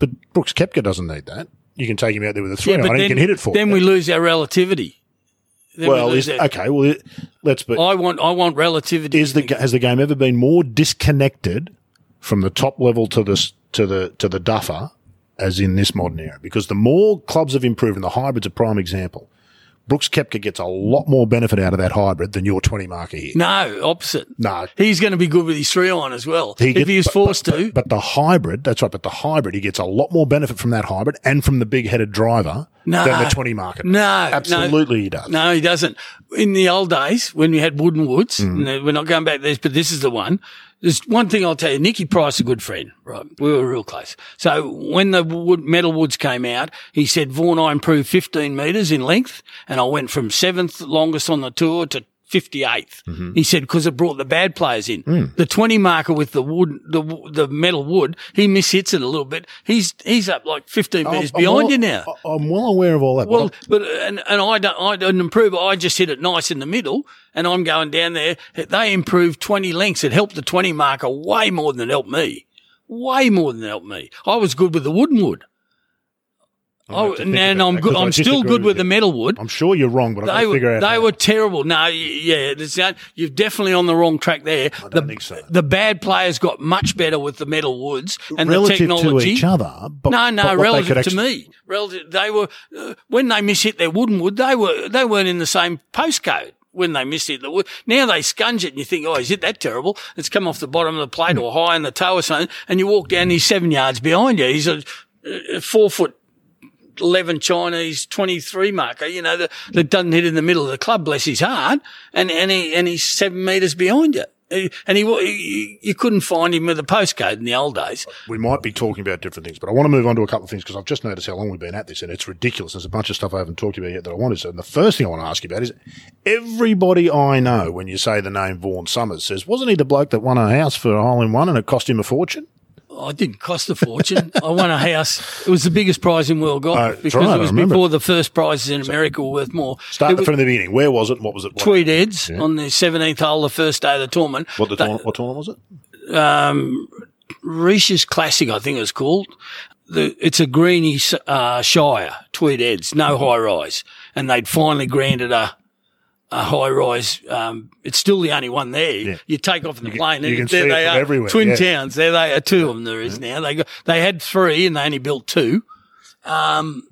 but Brooks Koepka doesn't need that. You can take him out there with a three Yeah, and then, he can hit it for then we lose our relativity. Then well, lose is, okay. Well, let's be. I want, I want relativity. Is the has the game ever been more disconnected from the top level to the to the to the duffer as in this modern era? Because the more clubs have improved, and the hybrid's a prime example. Brooks Koepka gets a lot more benefit out of that hybrid than your twenty marker here. No, opposite. No. He's going to be good with his three iron as well. He if he is forced but, to. But, but the hybrid, that's right. But the hybrid, he gets a lot more benefit from that hybrid and from the big headed driver No. than the twenty marker. No, absolutely no, he does. No, he doesn't. In the old days, when we had wooden woods, Mm. and we're not going back there, but this is the one. There's one thing I'll tell you. Nikki Price, a good friend, right? We were real close. So when the wood, metal woods came out, he said, Vaughan, I improved 15 metres in length, and I went from seventh longest on the tour to 58th. Mm-hmm. He said, because it brought the bad players in. Mm. The 20 marker with the wood, the, the metal wood, he mishits it a little bit. He's, he's up like 15 metres behind well, you now. I'm well aware of all that. Well, but but and, and I don't I didn't improve. I just hit it nice in the middle, and I'm going down there. They improved twenty lengths. It helped the twenty marker way more than it helped me. Way more than it helped me. I was good with the wooden wood. Oh, think and I'm good. I I'm still good with you. the metal wood. I'm sure you're wrong, but I've got They to were figure out. they how. were terrible. No, yeah, not, you're definitely on the wrong track there. I don't the, think so. The bad players got much better with the metal woods and relative the technology. to each other. But, No, no, but relative to me. Relative, they were uh, when they mishit their wooden wood. They were they weren't in the same postcode when they mishit it. Now they scunge it, and you think, oh, is it that terrible? It's come off the bottom of the plate or high in the toe or something, and you walk down, he's seven yards behind you. He's a, a four foot. 11 Chinese 23 marker, you know, that, that doesn't hit in the middle of the club, bless his heart, and, and he, and he's seven metres behind you. And he, you couldn't find him with a postcode in the old days. we might be talking about different things, but I want to move on to a couple of things because I've just noticed how long we've been at this, and it's ridiculous. There's a bunch of stuff I haven't talked about yet that I wanted to. And the first thing I want to ask you about is everybody I know, when you say the name Vaughan Somers, says, wasn't he the bloke that won a house for a hole in one and it cost him a fortune? I didn't cost a fortune. I won a house. It was the biggest prize in world golf that's because right, it was before the first prizes in America were worth more. Start was from the beginning. Where was it and what was it? What, Tweed Heads on the 17th hole, the first day of the tournament. what, the tournament, what tournament was it? um, Risha's Classic, I think it was called. The, it's a greeny uh, Shire, Tweed Heads, no high rise, and they'd finally granted a a high rise. Um, it's still the only one there. You take off in the plane, you and can there see it they are, everywhere, twin yeah. towns. There they are, two of them. There is now. They got, they had three, and they only built two. Um,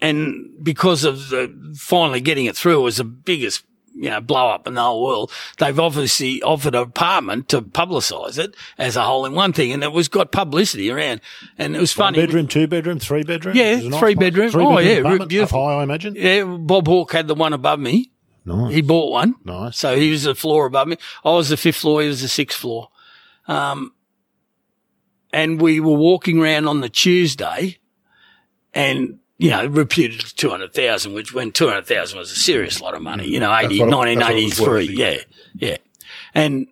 and because of the finally getting it through was the biggest you know, blow up in the whole world. They've obviously offered an apartment to publicise it as a hole in one thing, and it was got publicity around. And it was One funny. bedroom, two bedroom, three bedroom? Yeah, a nice three place? bedroom. Three Oh, bedroom yeah, beautiful. Up high, I imagine. Yeah, Bob Hawke had the one above me. Nice. He bought one. Nice. So he was the floor above me. I was the fifth floor. He was the sixth floor. Um, and we were walking around on the Tuesday and, you know, reputed 200,000, which when 200,000 was a serious lot of money, you know, 80, what it- that's what it was 1983. worth, yeah. Yeah. And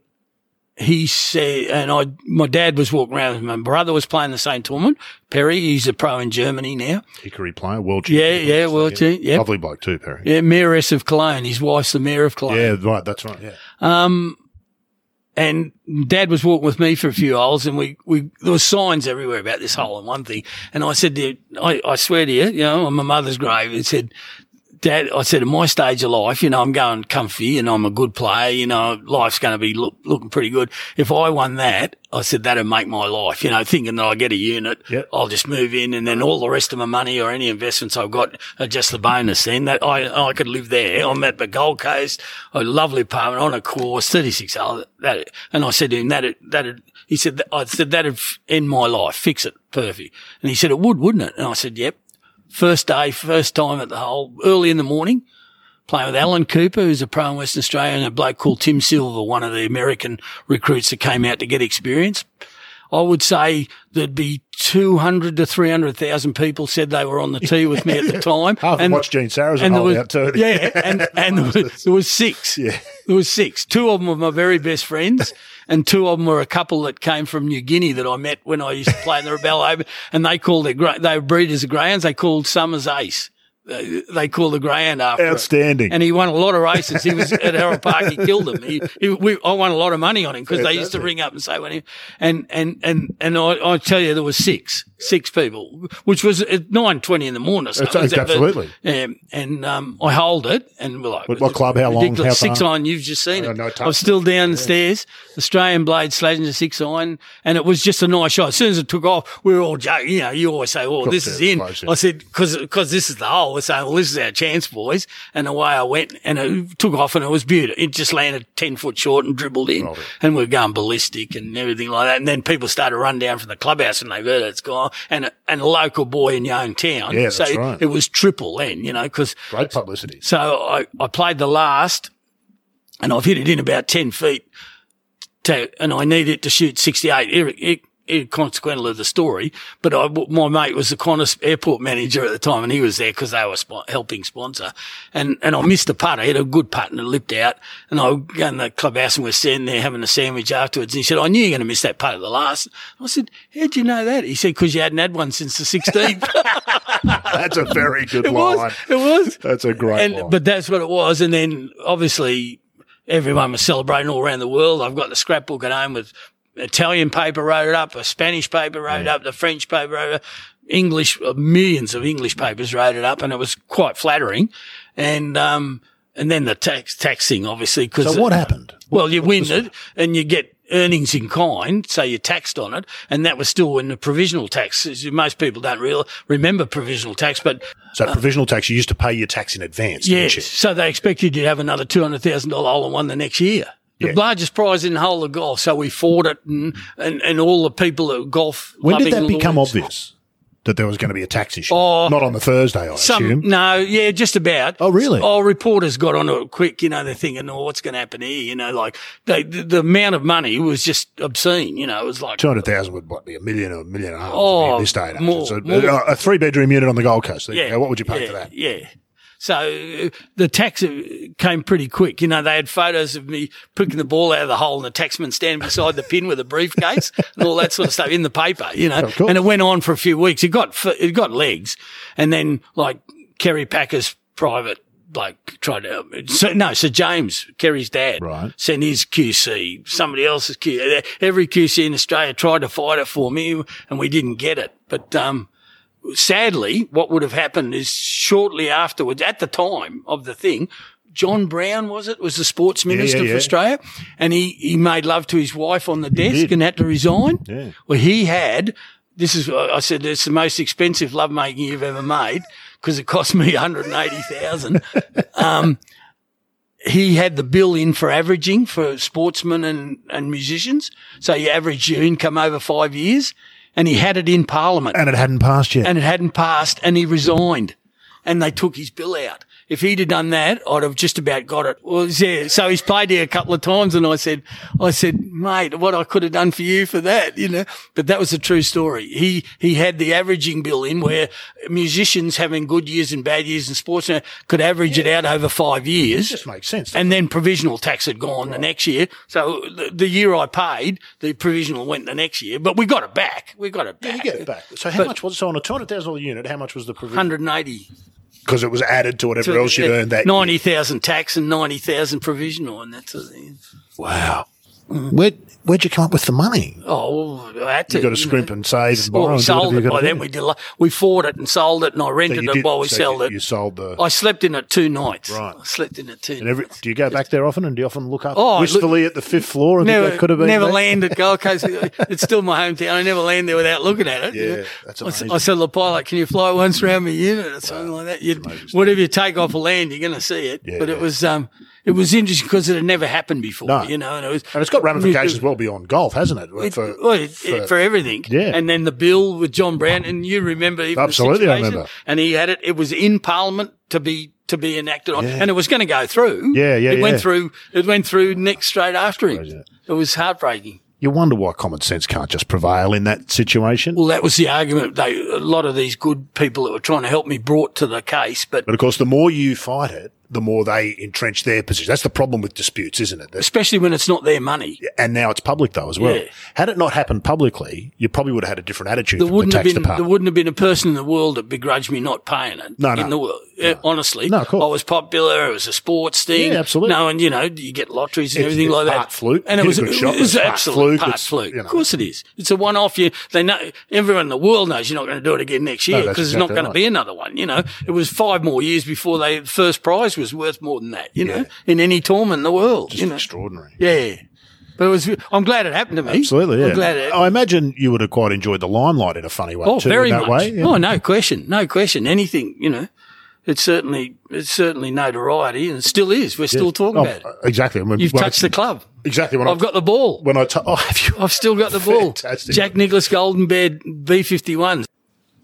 he said, and I, my dad was walking around with my brother was playing the same tournament. Perry, he's a pro in Germany now. Hickory player, world Yeah, champion. yeah, yeah, world champ, yep. Lovely bloke too, Perry. Yeah, mayoress of Cologne. His wife's the mayor of Cologne. Yeah, right. That's right. Yeah. Um, and dad was walking with me for a few holes and we, we, there were signs everywhere about this hole and one thing. And I said to, I, I swear to you, you know, on my mother's grave, and said, Dad, I said, at my stage of life, you know, I'm going comfy and I'm a good player, you know, life's going to be look, looking pretty good. If I won that, I said, that'd make my life, you know, thinking that I get a unit, Yep. I'll just move in and then all the rest of my money or any investments I've got are just the bonus then that I, I could live there. I'm at the Gold Coast, a lovely apartment on a course, 36 hours. That, and I said to him, that, that, he said, I said, that'd end my life, fix it, perfect. And he said, it would, wouldn't it? And I said, yep. First day, first time at the hole, early in the morning, playing with Alan Cooper, who's a pro in Western Australia, and a bloke called Tim Silver, one of the American recruits that came out to get experience. I would say there'd be 200 to 300,000 people said they were on the tee with me at the time. Half and watched Gene Sarazen and hold was, out too. Yeah, and, and there, was, there was six. Yeah. There was six. Two of them were my very best friends, and two of them were a couple that came from New Guinea that I met when I used to play in the Rebel Open, and they called their they were breeders of greyhounds. They called Somers Ace. They they call the greyhound after. Outstanding. And he won a lot of races. He was at Harold Park. He killed them. He, he, we, I won a lot of money on him because they used to ring up and say when he, and, and, and, and I, I tell you, there was six, six people, which was at nine twenty in the morning. So That's- absolutely. Yeah. And, um, I hold it and we're like, What- what club? How long? How? Six iron. You've just seen it. no. I was still down the stairs, Australian blade sledging a six iron. And it was just a nice shot. As soon as it took off, we were all joking. You know, you always say, oh, this is in. close, yeah. I said, cause, cause this is the hole. We're saying, well, this is our chance, boys. And away I went and it took off and it was beautiful. It just landed 10 foot short and dribbled in and we are going ballistic and everything like that. And then people started to run down from the clubhouse and they heard it's gone and, a- and a local boy in your own town. Yeah, that's right. it was triple then, you know, cause Great publicity. so I, I played the last and I've hit it in about 10 feet to, and I need it to shoot 68. Ir- Eh, ir- Inconsequential of the story, but I, my mate was the Qantas airport manager at the time and he was there because they were helping sponsor. And, and I missed a putt. I had a good putt and it lipped out. And I go in the clubhouse and we're sitting there having a sandwich afterwards. And he said, I knew you were going to miss that putt at the last. I said, how'd you know that? He said, because you hadn't had one since the 16th. That's a very good it line. was. It was. That's a great and, line. But that's what it was. And then obviously everyone was celebrating all around the world. I've got the scrapbook at home with Italian paper wrote it up, a Spanish paper wrote it up, the French paper wrote it up, English, uh, millions of English papers wrote it up and it was quite flattering. And, um, and then the tax, tax thing, obviously, because. so what happened? Well, you win it and you get earnings in kind, so you're taxed on it, and that was still in the provisional tax. Most people don't real remember provisional tax, but So provisional tax, you used to pay your tax in advance, yes, didn't you? so they expected you to have another two hundred thousand dollar hole in one the next year. The Yeah. largest prize in the whole of golf, so we fought it, and and, and all the people at golf. When did that become lawyers- obvious that there was going to be a tax issue? Oh. Not on the Thursday, I Some assume. no, yeah, just about. Oh, really? Oh, reporters got onto it quick. You know, they're thinking, "Oh, what's going to happen here?" You know, like they, the, the amount of money was just obscene. You know, it was like Two hundred thousand would what, be a million or a million and a half Oh, in this day and age. more, So, more. uh, a three bedroom unit on the Gold Coast. Yeah. What would you pay yeah, for that? Yeah. So uh, the tax came pretty quick. You know, they had photos of me picking the ball out of the hole and the taxman standing beside the pin with a briefcase and all that sort of stuff in the paper, you know. Course. and it went on for a few weeks. It got, it got legs. And then like Kerry Packer's private, like tried to, so, no, Sir James, Kerry's dad, Right. sent his QC, somebody else's QC. Every QC in Australia tried to fight it for me and we didn't get it. But, um, sadly, what would have happened is shortly afterwards, at the time of the thing, John Brown was it was the sports minister yeah. for Australia, and he he made love to his wife on the desk did. and had to resign. Yeah. Well, he had. This is I said it's the most expensive lovemaking you've ever made because it cost me one hundred and eighty thousand. um, he had the bill in for averaging for sportsmen and, and musicians. So you average your income over five years, and he had it in Parliament And it hadn't passed yet. and it hadn't passed and he resigned and they took his bill out. If he'd have done that, I'd have just about got it. Well, yeah, so he's played here a couple of times and I said, I said, mate, what I could have done for you for that, you know, but that was a true story. He, he had the averaging bill in where musicians having good years and bad years in sports uh, could average it out over five years. just makes sense. And then provisional tax had gone the next year. So the, the year I paid, the provisional went the next year, but we got it back. We got it Yeah, back. you get it back. So how But- much was it? So on a two hundred thousand dollar unit, how much was the provision? 180. Because it was added to whatever else you'd earned that. year. ninety thousand tax and ninety thousand provisional, and that's a, Wow. Where where'd you come up with the money? oh, well, I had to. You got to scrimp and save and borrow. Well, we and sold it by then. do. We did. We fought it and sold it, and I So rented it did- while we so sold you, it. You sold the. I slept in it two nights. Right. I slept in it two. and every, nights. do you go back there often? And do you often look up Oh, I wistfully at the fifth floor and Never, could have been never there? land at Gold Coast. it's still my hometown. I never land there without looking at it. you Yeah, know. that's I s- amazing. I said to the pilot, "Can you fly once around my unit or something like that?" You'd, whatever you take off a land, you're going to see it. Yeah, but it was um, it was interesting because it had never happened before. No. You know, and it was And it's got ramifications well beyond golf, hasn't it? It, For- well, it, it- for, everything. Yeah. And then the bill with John Brown, and you remember Absolutely, the I remember. And he had it. It was in Parliament to be to be enacted on, Yeah. and it was going to go through. Yeah, yeah, It yeah. went through. It went through next straight after him. It was heartbreaking. You wonder why common sense can't just prevail in that situation. Well, that was the argument they, a lot of these good people that were trying to help me brought to the case. But, But of course, the more you fight it, the more they entrench their position. That's the problem with disputes, isn't it? That- especially when it's not their money. and now it's public though as well. Yeah. Had it not happened publicly, you probably would have had a different attitude There wouldn't have tax been there wouldn't have been a person in the world that begrudged me not paying it. No, no. In the world, Yeah, honestly, No, of course. I was popular. It was a sports thing. Yeah, absolutely. No, and you know you get lotteries and It's- everything it's like that. fluke. and it a was, good it shot, was it's part absolute fluke, part it's, fluke. you know. Of course it is. It's a one-off. You they know everyone in the world knows you're not going to do it again next year because exactly it's not going right. to be another one. You know, it was five more years before they the first prize was worth more than that. You Yeah. know, in any tournament in the world. Just you know, extraordinary. yeah. But it was. I'm glad it happened to me. Absolutely, yeah. I'm glad it. I imagine you would have quite enjoyed the limelight in a funny way Oh, too. very in that much. way. yeah. Oh, no question, no question. Anything, you know, it's certainly it's certainly notoriety, and it still is. We're still talking Oh, about it. exactly. When, You've when touched the club. exactly when I've I, got the ball. when I t- oh, have you, I've still got the ball. Fantastic. Jack Nicklaus Golden Bear B51.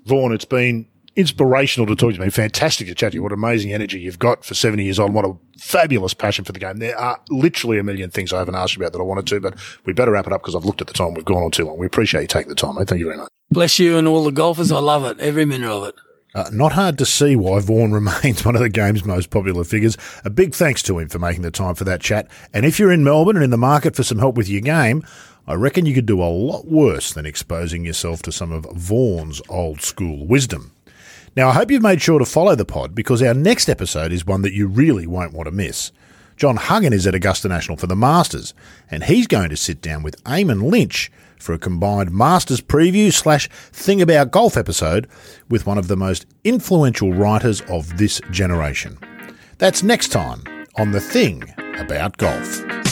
Vaughan, it's been inspirational to talk to you. Fantastic to chat to you. What amazing energy you've got for 70 years old. and What a fabulous passion for the game. There are literally a million things I haven't asked you about that I wanted to, but we better wrap it up because I've looked at the time. We've gone on too long. We appreciate you taking the time, mate. Thank you very much. Bless you and all the golfers. I love it. Every minute of it. Uh, not hard to see why Vaughan remains one of the game's most popular figures. A big thanks to him for making the time for that chat. And if you're in Melbourne and in the market for some help with your game, I reckon you could do a lot worse than exposing yourself to some of Vaughan's old school wisdom. Now, I hope you've made sure to follow the pod because our next episode is one that you really won't want to miss. John Huggan is at Augusta National for the Masters, and he's going to sit down with Eamon Lynch for a combined Masters preview slash thing about golf episode with one of the most influential writers of this generation. That's next time on The Thing About Golf.